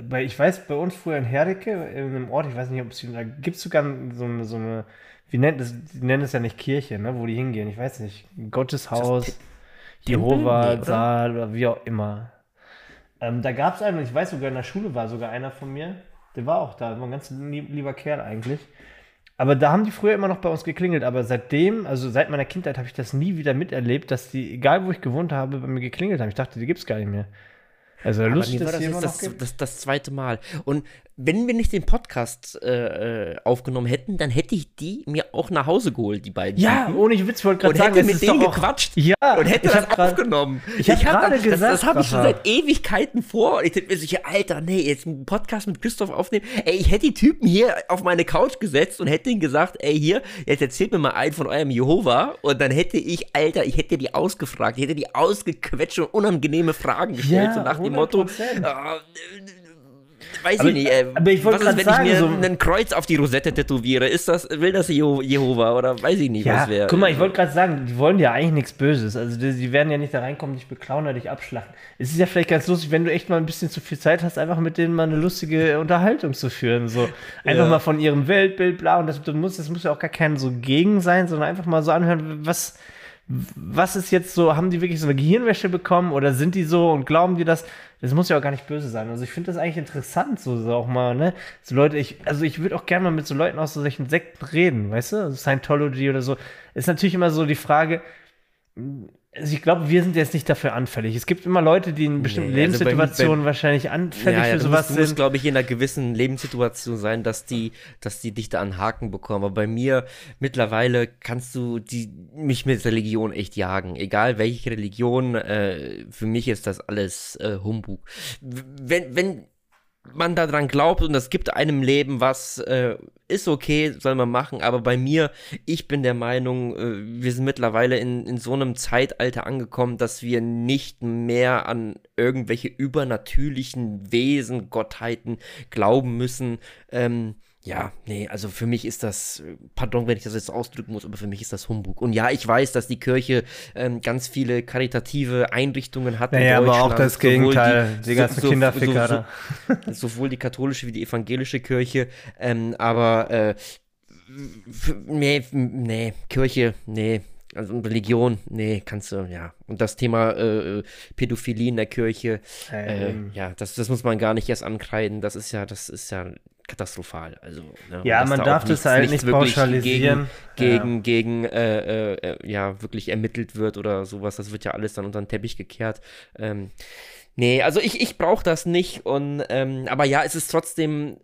bei, ich weiß, bei uns früher in Herdecke, in einem Ort, ich weiß nicht, ob es da gibt es sogar so eine, so eine, wie nennt es, die nennen es ja nicht Kirche, ne, wo die hingehen, ich weiß nicht, Gotteshaus, Te- Jehova, Tempel? Nee, oder? Saal oder wie auch immer. Ähm, da gab es einen, und ich weiß sogar in der Schule war sogar einer von mir, der war auch da, war ein ganz lieb, lieber Kerl eigentlich. Aber da haben die früher immer noch bei uns geklingelt. Aber seitdem, also seit meiner Kindheit, habe ich das nie wieder miterlebt, dass die, egal wo ich gewohnt habe, bei mir geklingelt haben. Ich dachte, die gibt es gar nicht mehr. Also lustig, dass das das, das, das zweite Mal. Und wenn wir nicht den Podcast äh, äh, aufgenommen hätten, dann hätte ich die mir auch nach Hause geholt, die beiden. Ja, Typen. ohne ich Witz, wollte gerade und sagen, hätte mit denen gequatscht Ja, und hätte das grad- aufgenommen. ich hab gerade das, gesagt, das habe ich schon seit Ewigkeiten vor. Und ich dachte mir sicher, Alter, nee, jetzt einen Podcast mit Christoph aufnehmen. Ey, ich hätte die Typen hier auf meine Couch gesetzt und hätte ihnen gesagt, ey, hier, jetzt erzählt mir mal einen von eurem Jehova. Und dann hätte ich, Alter, ich hätte die ausgefragt. Ich hätte die ausgequetscht und unangenehme Fragen gestellt. Ja, so nach dem Motto, 100%. äh, weiß Aber- ich nicht, äh, aber ich wollte grad wenn sagen, ich mir so- ein Kreuz auf die Rosette tätowiere? Ist das, will das Jeho- Jehova oder weiß ich nicht, Ja, was wäre? guck mal, ich wollte gerade sagen, die wollen ja eigentlich nichts Böses. Also die, die werden ja nicht da reinkommen, dich beklauen oder dich abschlachten. Es ist ja vielleicht ganz lustig, wenn du echt mal ein bisschen zu viel Zeit hast, einfach mit denen mal eine lustige Unterhaltung zu führen. So einfach Ja. mal von ihrem Weltbild, bla. Und das, du musst, das muss ja auch gar kein so gegen sein, sondern einfach mal so anhören, was, was ist jetzt so, haben die wirklich so eine Gehirnwäsche bekommen oder sind die so und glauben die das? Das muss ja auch gar nicht böse sein. Also ich finde das eigentlich interessant, so, so auch mal, ne? So Leute, ich, also ich würde auch gerne mal mit so Leuten aus so solchen Sekten reden, weißt du? Also Scientology oder so. Ist natürlich immer so die Frage, also ich glaube, wir sind jetzt nicht dafür anfällig. Es gibt immer Leute, die in bestimmten Nee, also bei- Lebenssituationen wahrscheinlich anfällig ja, ja, für sowas musst, du musst sind. glaube ich, in einer gewissen Lebenssituation sein, dass die, dass die dich da an Haken bekommen. Aber bei mir mittlerweile kannst du die, mich mit Religion echt jagen. Egal welche Religion, äh, für mich ist das alles äh, Humbug. Wenn, wenn man daran glaubt und das gibt einem Leben was, äh, ist okay, soll man machen, aber bei mir, ich bin der Meinung, äh, wir sind mittlerweile in, in so einem Zeitalter angekommen, dass wir nicht mehr an irgendwelche übernatürlichen Wesen, Gottheiten glauben müssen. Ähm, ja, nee, also für mich ist das, pardon, wenn ich das jetzt ausdrücken muss, aber für mich ist das Humbug. Und ja, ich weiß, dass die Kirche ähm, ganz viele karitative Einrichtungen hat. Naja, aber auch das Gegenteil, die, die ganzen so, Kinderficker so, so, sowohl die katholische wie die evangelische Kirche. Ähm, aber äh, nee, nee, Kirche, nee, also Religion, nee, kannst du, ja. Und das Thema äh, Pädophilie in der Kirche, ähm. äh, ja, das, das muss man gar nicht erst ankreiden. Das ist ja, das ist ja katastrophal. Also, ne, ja, man da darf das halt nicht pauschalisieren. Gegen, ja. gegen, äh, äh, ja, wirklich ermittelt wird oder sowas. Das wird ja alles dann unter den Teppich gekehrt. Ähm, nee, also ich, ich brauche das nicht. Und, ähm, aber ja, es ist trotzdem,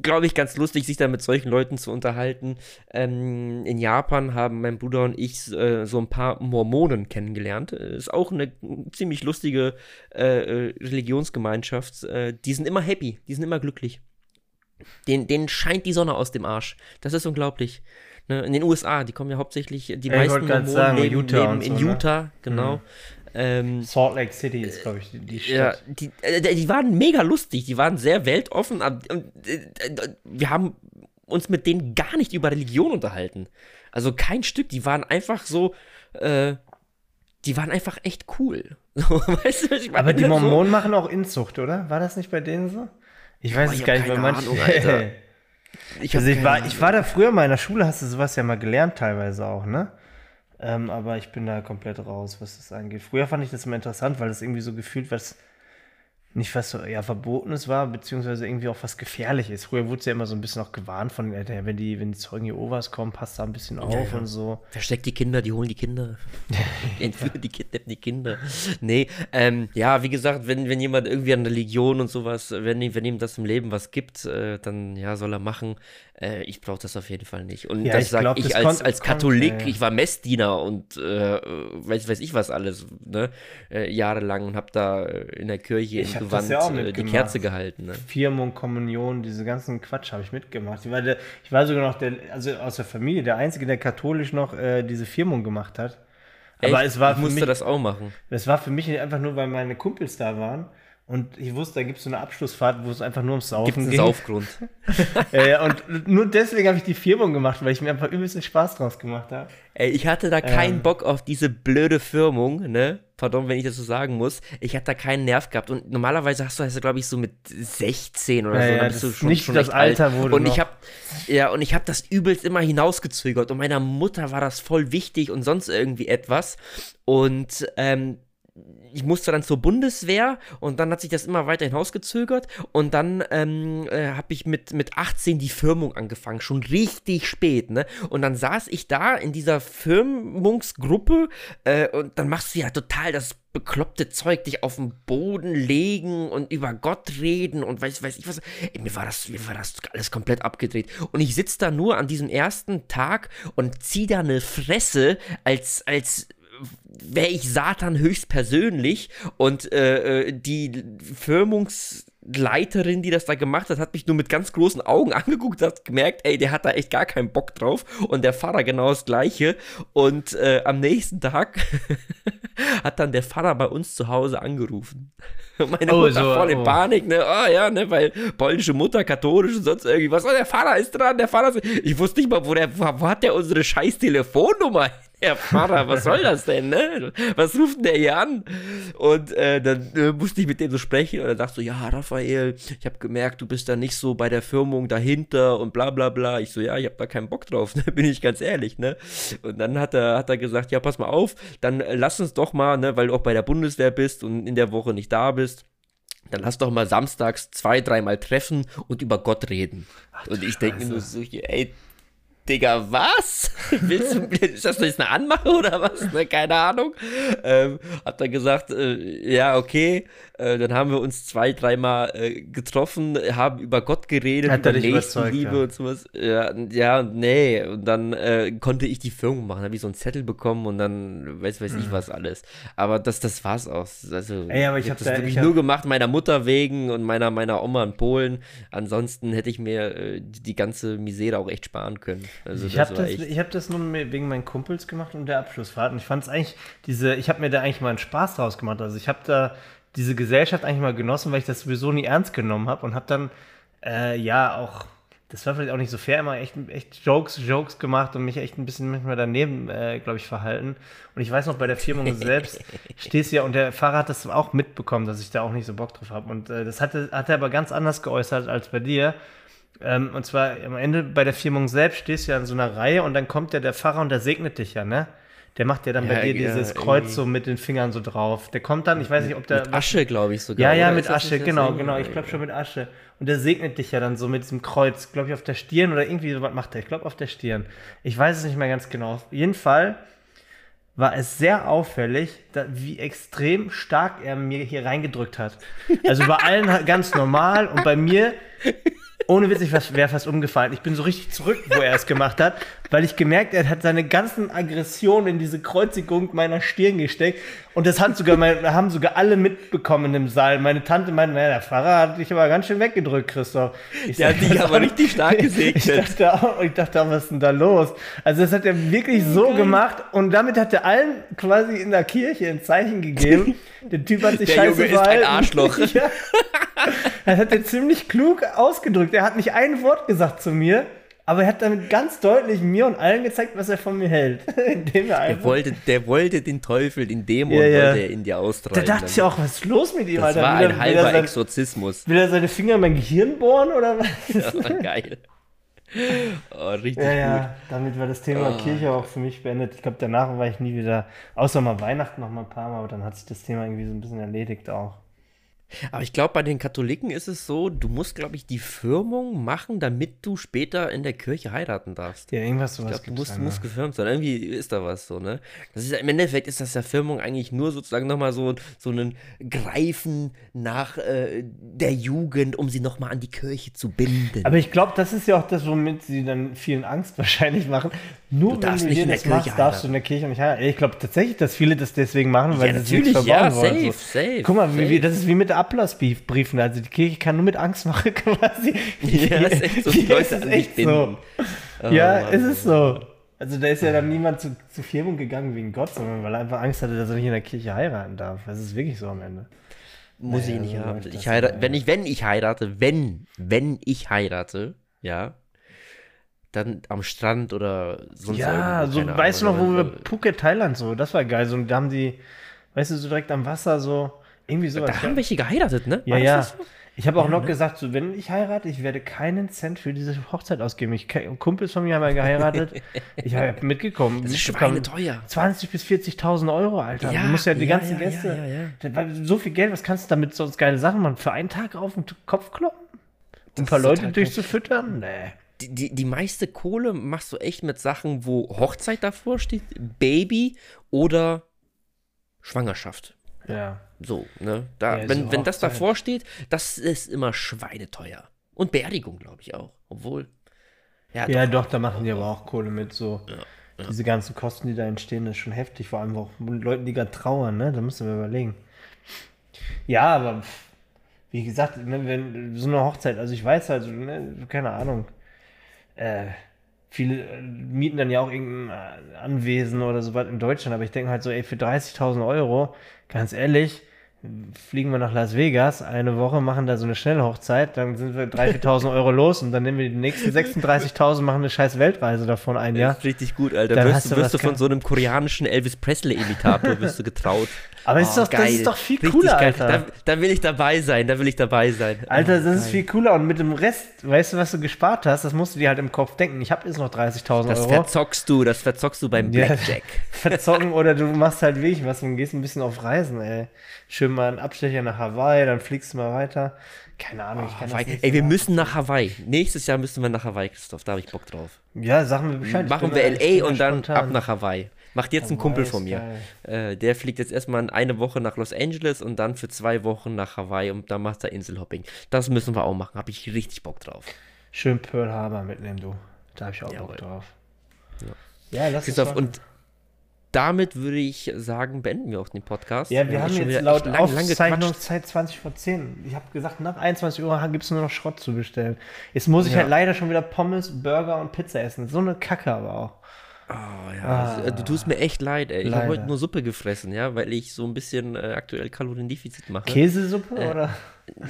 glaube ich, ganz lustig, sich da mit solchen Leuten zu unterhalten. Ähm, in Japan haben mein Bruder und ich äh, so ein paar Mormonen kennengelernt. Ist auch eine ziemlich lustige äh, äh Religionsgemeinschaft. Äh, die sind immer happy, die sind immer glücklich. Den, denen scheint die Sonne aus dem Arsch. Das ist unglaublich. Ne, in den USA, die kommen ja hauptsächlich, die ja, meisten Mormonen sagen, leben, Utah leben in so, ne? Utah, genau. Mhm. Ähm, Salt Lake City ist, glaube ich, die, die Stadt. Ja, die, äh, die waren mega lustig, die waren sehr weltoffen. Und, äh, wir haben uns mit denen gar nicht über Religion unterhalten. Also kein Stück, die waren einfach so, äh, die waren einfach echt cool. weißt du, ich meine? Aber die Mormonen so? machen auch Inzucht, oder? War das nicht bei denen so? Ich weiß es gar nicht, weil manche. ich, also ich, war, ich war da früher mal in der Schule, hast du sowas ja mal gelernt, teilweise auch, ne? Ähm, aber ich bin da komplett raus, was das angeht. Früher fand ich das immer interessant, weil das irgendwie so gefühlt was nicht was so ja, Verbotenes war, beziehungsweise irgendwie auch was Gefährliches. Früher wurde es ja immer so ein bisschen auch gewarnt von Eltern, wenn die, wenn die Zeugen Jehovas kommen, passt da ein bisschen auf ja, ja. und so. Versteckt die Kinder, die holen die Kinder. Entführen die kidnappen die Kinder. Nee, ähm, ja, wie gesagt, wenn, wenn jemand irgendwie an Religion und sowas, wenn, wenn ihm das im Leben was gibt, äh, dann ja, soll er machen. Äh, ich brauche das auf jeden Fall nicht. Und ja, das sage ich als, als Katholik, kommt, ich war Messdiener und äh, weiß, weiß ich was alles, ne? Äh, jahrelang und habe da in der Kirche in Gewand ja äh, die Kerze gehalten. Ne? Firmung, Kommunion, diese ganzen Quatsch habe ich mitgemacht. Ich war, der, ich war sogar noch der, also aus der Familie, der Einzige, der katholisch noch äh, diese Firmung gemacht hat. Aber Echt? es war ich musste mich, das auch machen. Das war für mich einfach nur, weil meine Kumpels da waren. Und ich wusste, da gibt es so eine Abschlussfahrt, wo es einfach nur ums Saufen Gibt's ging. Saufgrund. ja, und nur deswegen habe ich die Firmung gemacht, weil ich mir einfach übelst Spaß draus gemacht habe. Ey, ich hatte da keinen ähm. Bock auf diese blöde Firmung, ne? Pardon, wenn ich das so sagen muss. Ich hatte da keinen Nerv gehabt. Und normalerweise hast du das, glaube ich, so mit 16 oder ja, so. Ja, bist du schon, nicht schon das Alter alt. wurde. Und noch. ich habe ja, und ich habe das übelst immer hinausgezögert. Und meiner Mutter war das voll wichtig und sonst irgendwie etwas. Und ähm, ich musste dann zur Bundeswehr und dann hat sich das immer weiter hinausgezögert und dann ähm, äh, habe ich mit, mit 18 die Firmung angefangen, schon richtig spät, ne? Und dann saß ich da in dieser Firmungsgruppe äh, und dann machst du ja total das bekloppte Zeug, dich auf den Boden legen und über Gott reden und weiß, weiß ich was. Ey, mir war das, mir war das alles komplett abgedreht. Und ich sitze da nur an diesem ersten Tag und zieh da eine Fresse, als, als wäre ich Satan höchstpersönlich und äh, äh, die Firmungsleiterin, die das da gemacht hat, hat mich nur mit ganz großen Augen angeguckt, hat gemerkt, ey, der hat da echt gar keinen Bock drauf und der Pfarrer genau das gleiche und äh, am nächsten Tag hat dann der Pfarrer bei uns zu Hause angerufen. Meine oh, Mutter so, voll in oh. Panik, ne? Oh ja, ne? Weil polnische Mutter, katholisch und sonst irgendwie was. Oh, der Pfarrer ist dran, der Pfarrer ist. Ich wusste nicht mal, wo, der, wo, wo hat der unsere scheiß Telefonnummer? Herr Pfarrer, was soll das denn, ne? Was ruft denn der hier an? Und äh, dann äh, musste ich mit dem so sprechen und er dachte so, ja, Raphael, ich habe gemerkt, du bist da nicht so bei der Firmung dahinter und bla bla bla. Ich so, ja, ich habe da keinen Bock drauf, ne? bin ich ganz ehrlich, ne? Und dann hat er, hat er gesagt, ja, pass mal auf, dann äh, lass uns doch mal, ne, weil du auch bei der Bundeswehr bist und in der Woche nicht da bist, dann lass doch mal samstags zwei, dreimal treffen und über Gott reden. Ach, und ich denke nur so, ey, Digga, was? Willst du, ist das jetzt eine Anmache oder was? Ne, keine Ahnung. Ähm, hab dann gesagt, äh, ja, okay. Äh, dann haben wir uns zwei, dreimal äh, getroffen, haben über Gott geredet, Hat über er Nächstenliebe überzeugt, und sowas. Ja, ja, nee. Und dann äh, konnte ich die Firmung machen, habe ich so einen Zettel bekommen und dann weiß, weiß ich was alles. Aber das, das war's auch. Also, Mhm. Ey, aber ich hab das da- wirklich ich hab- nur gemacht, meiner Mutter wegen und meiner, meiner Oma in Polen. Ansonsten hätte ich mir äh, die ganze Misere auch echt sparen können. Also Ich habe das, ich hab das nur me- wegen meinen Kumpels gemacht und der Abschlussfahrt. Und ich fand es eigentlich, diese, ich habe mir da eigentlich mal einen Spaß draus gemacht. Also ich habe da diese Gesellschaft eigentlich mal genossen, weil ich das sowieso nie ernst genommen habe und habe dann, äh, ja, auch, das war vielleicht auch nicht so fair, immer echt, echt Jokes, Jokes gemacht und mich echt ein bisschen manchmal daneben, äh, glaube ich, verhalten. Und ich weiß noch, bei der Firmung selbst stehst du ja, und der Fahrer hat das auch mitbekommen, dass ich da auch nicht so Bock drauf habe. Und äh, das hatte, hat er aber ganz anders geäußert als bei dir. Ähm, und zwar am Ende bei der Firmung selbst stehst du ja in so einer Reihe und dann kommt ja der Pfarrer und der segnet dich ja, ne? Der macht ja dann bei Ja, dir ja, dieses Kreuz irgendwie. so mit den Fingern so drauf. Der kommt dann, ich weiß nicht, ob der. mit Asche, glaube ich sogar. ja, ja, mit Asche, genau, genau. Ich glaube schon mit Asche. Und der segnet dich ja dann so mit diesem Kreuz, glaube ich, auf der Stirn oder irgendwie sowas macht er. Ich glaube auf der Stirn. Ich weiß es nicht mehr ganz genau. Auf jeden Fall war es sehr auffällig, da, wie extrem stark er mir hier reingedrückt hat. Also bei allen ganz normal und bei mir, ohne Witz, ich wäre fast umgefallen. Ich bin so richtig zurück, wo er es gemacht hat, weil ich gemerkt, er hat seine ganzen Aggressionen in diese Kreuzigung meiner Stirn gesteckt. Und das hat sogar mein, haben sogar alle mitbekommen im Saal. Meine Tante meinte, naja, der Pfarrer hat dich aber ganz schön weggedrückt, Christoph. Ich Der hat dich aber richtig stark gesegnet. Ich dachte, auch, ich dachte auch, was ist denn da los? Also das hat er wirklich so gemacht und damit hat er allen quasi in der Kirche ein Zeichen gegeben. Der Typ hat sich Der scheiße Junge ist ein. Arschloch. ja. Das hat er ziemlich klug ausgedrückt. Er hat nicht ein Wort gesagt zu mir, aber er hat damit ganz deutlich mir und allen gezeigt, was er von mir hält. Indem er Der wollte, der wollte den Teufel, den Dämon Ja, ja. wollte er in dir da austreiben. dachte ich auch, was ist los mit ihm, das Alter? war Will ein er- will er halber sein- Exorzismus. Will er seine Finger in mein Gehirn bohren oder was? Ja, geil. Oh, richtig Ja, gut. ja, damit war das Thema Ah. Kirche auch für mich beendet. Ich glaube, danach war ich nie wieder, außer mal Weihnachten noch mal ein paar Mal, aber dann hat sich das Thema irgendwie so ein bisschen erledigt auch. Aber ich glaube, bei den Katholiken ist es so, du musst, glaube ich, die Firmung machen, damit du später in der Kirche heiraten darfst. Ja, irgendwas Ich sowas glaube, du musst, musst gefirmt sein. Irgendwie ist da was so, ne? Das ist im Endeffekt ist das ja Firmung eigentlich nur sozusagen nochmal so, so ein Greifen nach äh, der Jugend, um sie nochmal an die Kirche zu binden. Aber ich glaube, das ist ja auch das, womit sie dann vielen Angst wahrscheinlich machen. Nur Du wenn du dir in der das Kirche machst, darfst du in der Kirche nicht heiraten. Ich glaube tatsächlich, dass viele das deswegen machen, weil Ja, sie sich nichts natürlich, ja, verbauen wollen. safe, safe, Guck mal, wie, safe. das ist wie mit der Ablassbriefen. Also die Kirche kann nur mit Angst machen quasi. Ja, ist echt so, die Ja, Leute es ist echt binden. so. Oh, ja, Mann. ist es so. Also da ist ja dann niemand zu, zu Firmung gegangen wegen Gott, sondern weil er einfach Angst hatte, dass er nicht in der Kirche heiraten darf. Das ist wirklich so am Ende. Muss Naja, ich nicht haben. das Ich heirate, wenn ich, wenn ich heirate, wenn, wenn ich heirate, ja, dann am Strand oder sonst Ja, so weißt du noch, Ahnung, wo wir aber- Phuket, Thailand so, das war geil. So, da haben die, weißt du, so direkt am Wasser so, irgendwie sowas. Da haben welche geheiratet, ne? ja, ja. so? Ich habe auch Ja, noch ne? gesagt, so, wenn ich heirate, ich werde keinen Cent für diese Hochzeit ausgeben. Ich, Kumpels von mir haben ja geheiratet. ich habe mitgekommen. Das ist mitbekommen, schweineteuer. 20.000 bis 40.000 Euro, Alter. Ja, du musst ja die ja, ganzen Gäste. So viel Geld, was kannst du damit sonst geile Sachen machen? Für einen Tag auf den Kopf kloppen? Um ein paar Leute durchzufüttern? Nee. Die, die, die meiste Kohle machst du echt mit Sachen, wo Hochzeit davor steht, Baby oder Schwangerschaft. Ja. So, ne? Da, Ja, wenn, so wenn das davor steht, das ist immer schweineteuer. Und Beerdigung, glaube ich auch. Obwohl. Ja, Ja, doch. doch, da machen die aber auch Kohle mit so. Diese ganzen Kosten, die da entstehen, ist schon heftig. Vor allem auch mit Leuten, die gerade trauern, ne? Da musst du mir überlegen. Ja, aber wie gesagt, ne, wenn so eine Hochzeit, also ich weiß halt, so, ne, keine Ahnung. Äh, viele äh, mieten dann ja auch irgendein äh, Anwesen oder sowas in Deutschland, aber ich denke halt so, ey, für 30.000 Euro, ganz ehrlich, fliegen wir nach Las Vegas eine Woche, machen da so eine Schnellhochzeit, dann sind wir 3.000, 4.000 Euro los und dann nehmen wir die nächsten 36.000, machen eine scheiß Weltreise davon ein Jahr. Das ist richtig gut, Alter. Dann wirst du, wirst du von so einem koreanischen Elvis Presley-Imitator wirst du getraut. Aber ist doch- das ist doch viel cooler, Alter. Da, da will ich dabei sein, da will ich dabei sein. Alter, Oh, das ist geil. viel cooler und mit dem Rest, weißt du, was du gespart hast, das musst du dir halt im Kopf denken. Ich habe jetzt noch 30.000 Das Euro. verzockst du, das verzockst du beim Ja. Blackjack. verzocken oder du machst halt wirklich was und gehst ein bisschen auf Reisen, ey. Schön mal einen Abstecher nach Hawaii, dann fliegst du mal weiter. Keine Ahnung, ich kann Hawaii. das nicht Ey, wir müssen nach Hawaii. Nächstes Jahr müssen wir nach Hawaii, Christoph. Da habe ich Bock drauf. Ja, sagen wir Bescheid. Machen wir LA und dann spontan. ab nach Hawaii. Macht jetzt ein Hawaii Kumpel von mir. Äh, der fliegt jetzt erstmal eine Woche nach Los Angeles und dann für zwei Wochen nach Hawaii und dann macht er Inselhopping. Das müssen wir auch machen. Habe ich richtig Bock drauf. Schön Pearl Harbor mitnehmen, du. Da habe ich auch Jawohl. Bock drauf. Ja, lass uns Christoph, und damit würde ich sagen, beenden wir auch den Podcast. Ja, wir haben schon jetzt laut lang-. Aufzeichnungszeit 20 vor 10. Ich habe gesagt, nach 21 Uhr gibt es nur noch Schrott zu bestellen. Jetzt muss ich Ja. halt leider schon wieder Pommes, Burger und Pizza essen. So eine Kacke aber auch. Oh, ja, Ah. also, äh, du tust mir echt leid, ey. Ich habe heute nur Suppe gefressen, ja, weil ich so ein bisschen äh, aktuell Kaloriendefizit mache. Käsesuppe Äh, oder?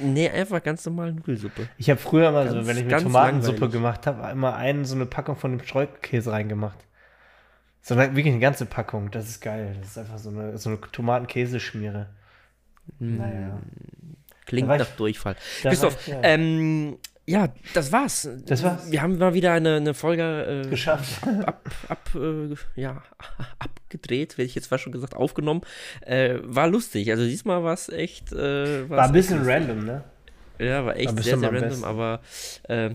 Nee, einfach ganz normal Nudelsuppe. Ich habe früher mal so, wenn ich mir Tomatensuppe langweilig. gemacht habe, immer einen so eine Packung von dem Streukäse reingemacht. So eine, wirklich eine ganze Packung. Das ist geil. Das ist einfach so eine, so eine Tomatenkäseschmiere. Naja. Klingt nach ich- Durchfall. Christoph, ich, ja. ähm, ja, das war's. Das war's. Wir haben mal wieder eine, eine Folge äh, Geschafft. ab, ab, äh, ja, abgedreht, hätte ich jetzt fast schon gesagt, aufgenommen. Äh, war lustig. Also diesmal war es echt. Äh, War ein bisschen random, ne? Ja, war echt bist sehr, sehr random, besten. aber äh,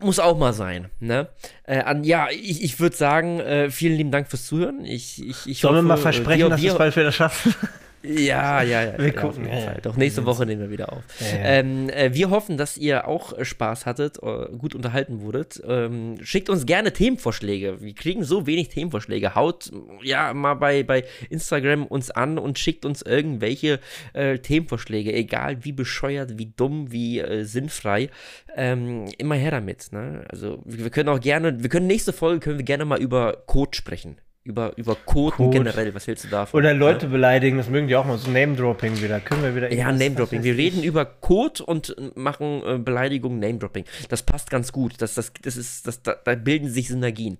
muss auch mal sein. Ne? Äh, an, ja, ich, ich würde sagen, äh, vielen lieben Dank fürs Zuhören. Ich, ich, ich Sollen wir mal versprechen, dass wir es bald wieder schaffen? Ja, ja, ja. Wir ja, gucken, ja. Doch nächste Woche nehmen wir wieder auf. Ähm, äh, wir hoffen, dass ihr auch Spaß hattet, äh, gut unterhalten wurdet. Ähm, schickt uns gerne Themenvorschläge. Wir kriegen so wenig Themenvorschläge. Haut ja mal bei, bei Instagram uns an und schickt uns irgendwelche äh, Themenvorschläge, egal wie bescheuert, wie dumm, wie äh, sinnfrei. Ähm, immer her damit. Ne? Also wir wir können auch gerne, wir können nächste Folge können wir gerne mal über Code sprechen. Über, über Code, Code. generell. Was hältst du davon? Oder ne? Leute beleidigen, das mögen die auch mal. So Name-Dropping wieder. Können wir wieder Ja, Name-Dropping. Wir reden über Code und machen äh, Beleidigung, Name-Dropping. Das passt ganz gut. Das, das, das ist, das, da, da bilden sich Synergien,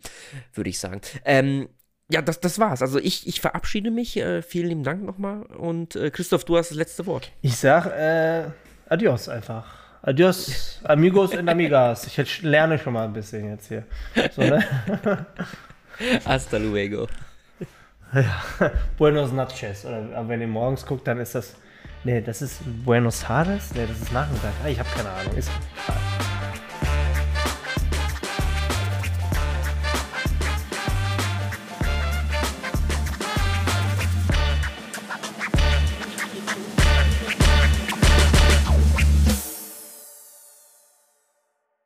würde ich sagen. Ähm, ja, das, das war's. Also ich, ich verabschiede mich. Äh, vielen lieben Dank nochmal. Und äh, Christoph, du hast das letzte Wort. Ich sag, äh, adios einfach. Adios, amigos und amigas. Ich lerne schon mal ein bisschen jetzt hier. So, ne? Hasta luego. Buenos noches. Aber wenn ihr morgens guckt, dann ist das. Nee, das ist Buenos Aires? Nee, das ist Nachmittag. Ah, ich habe keine Ahnung. Ist,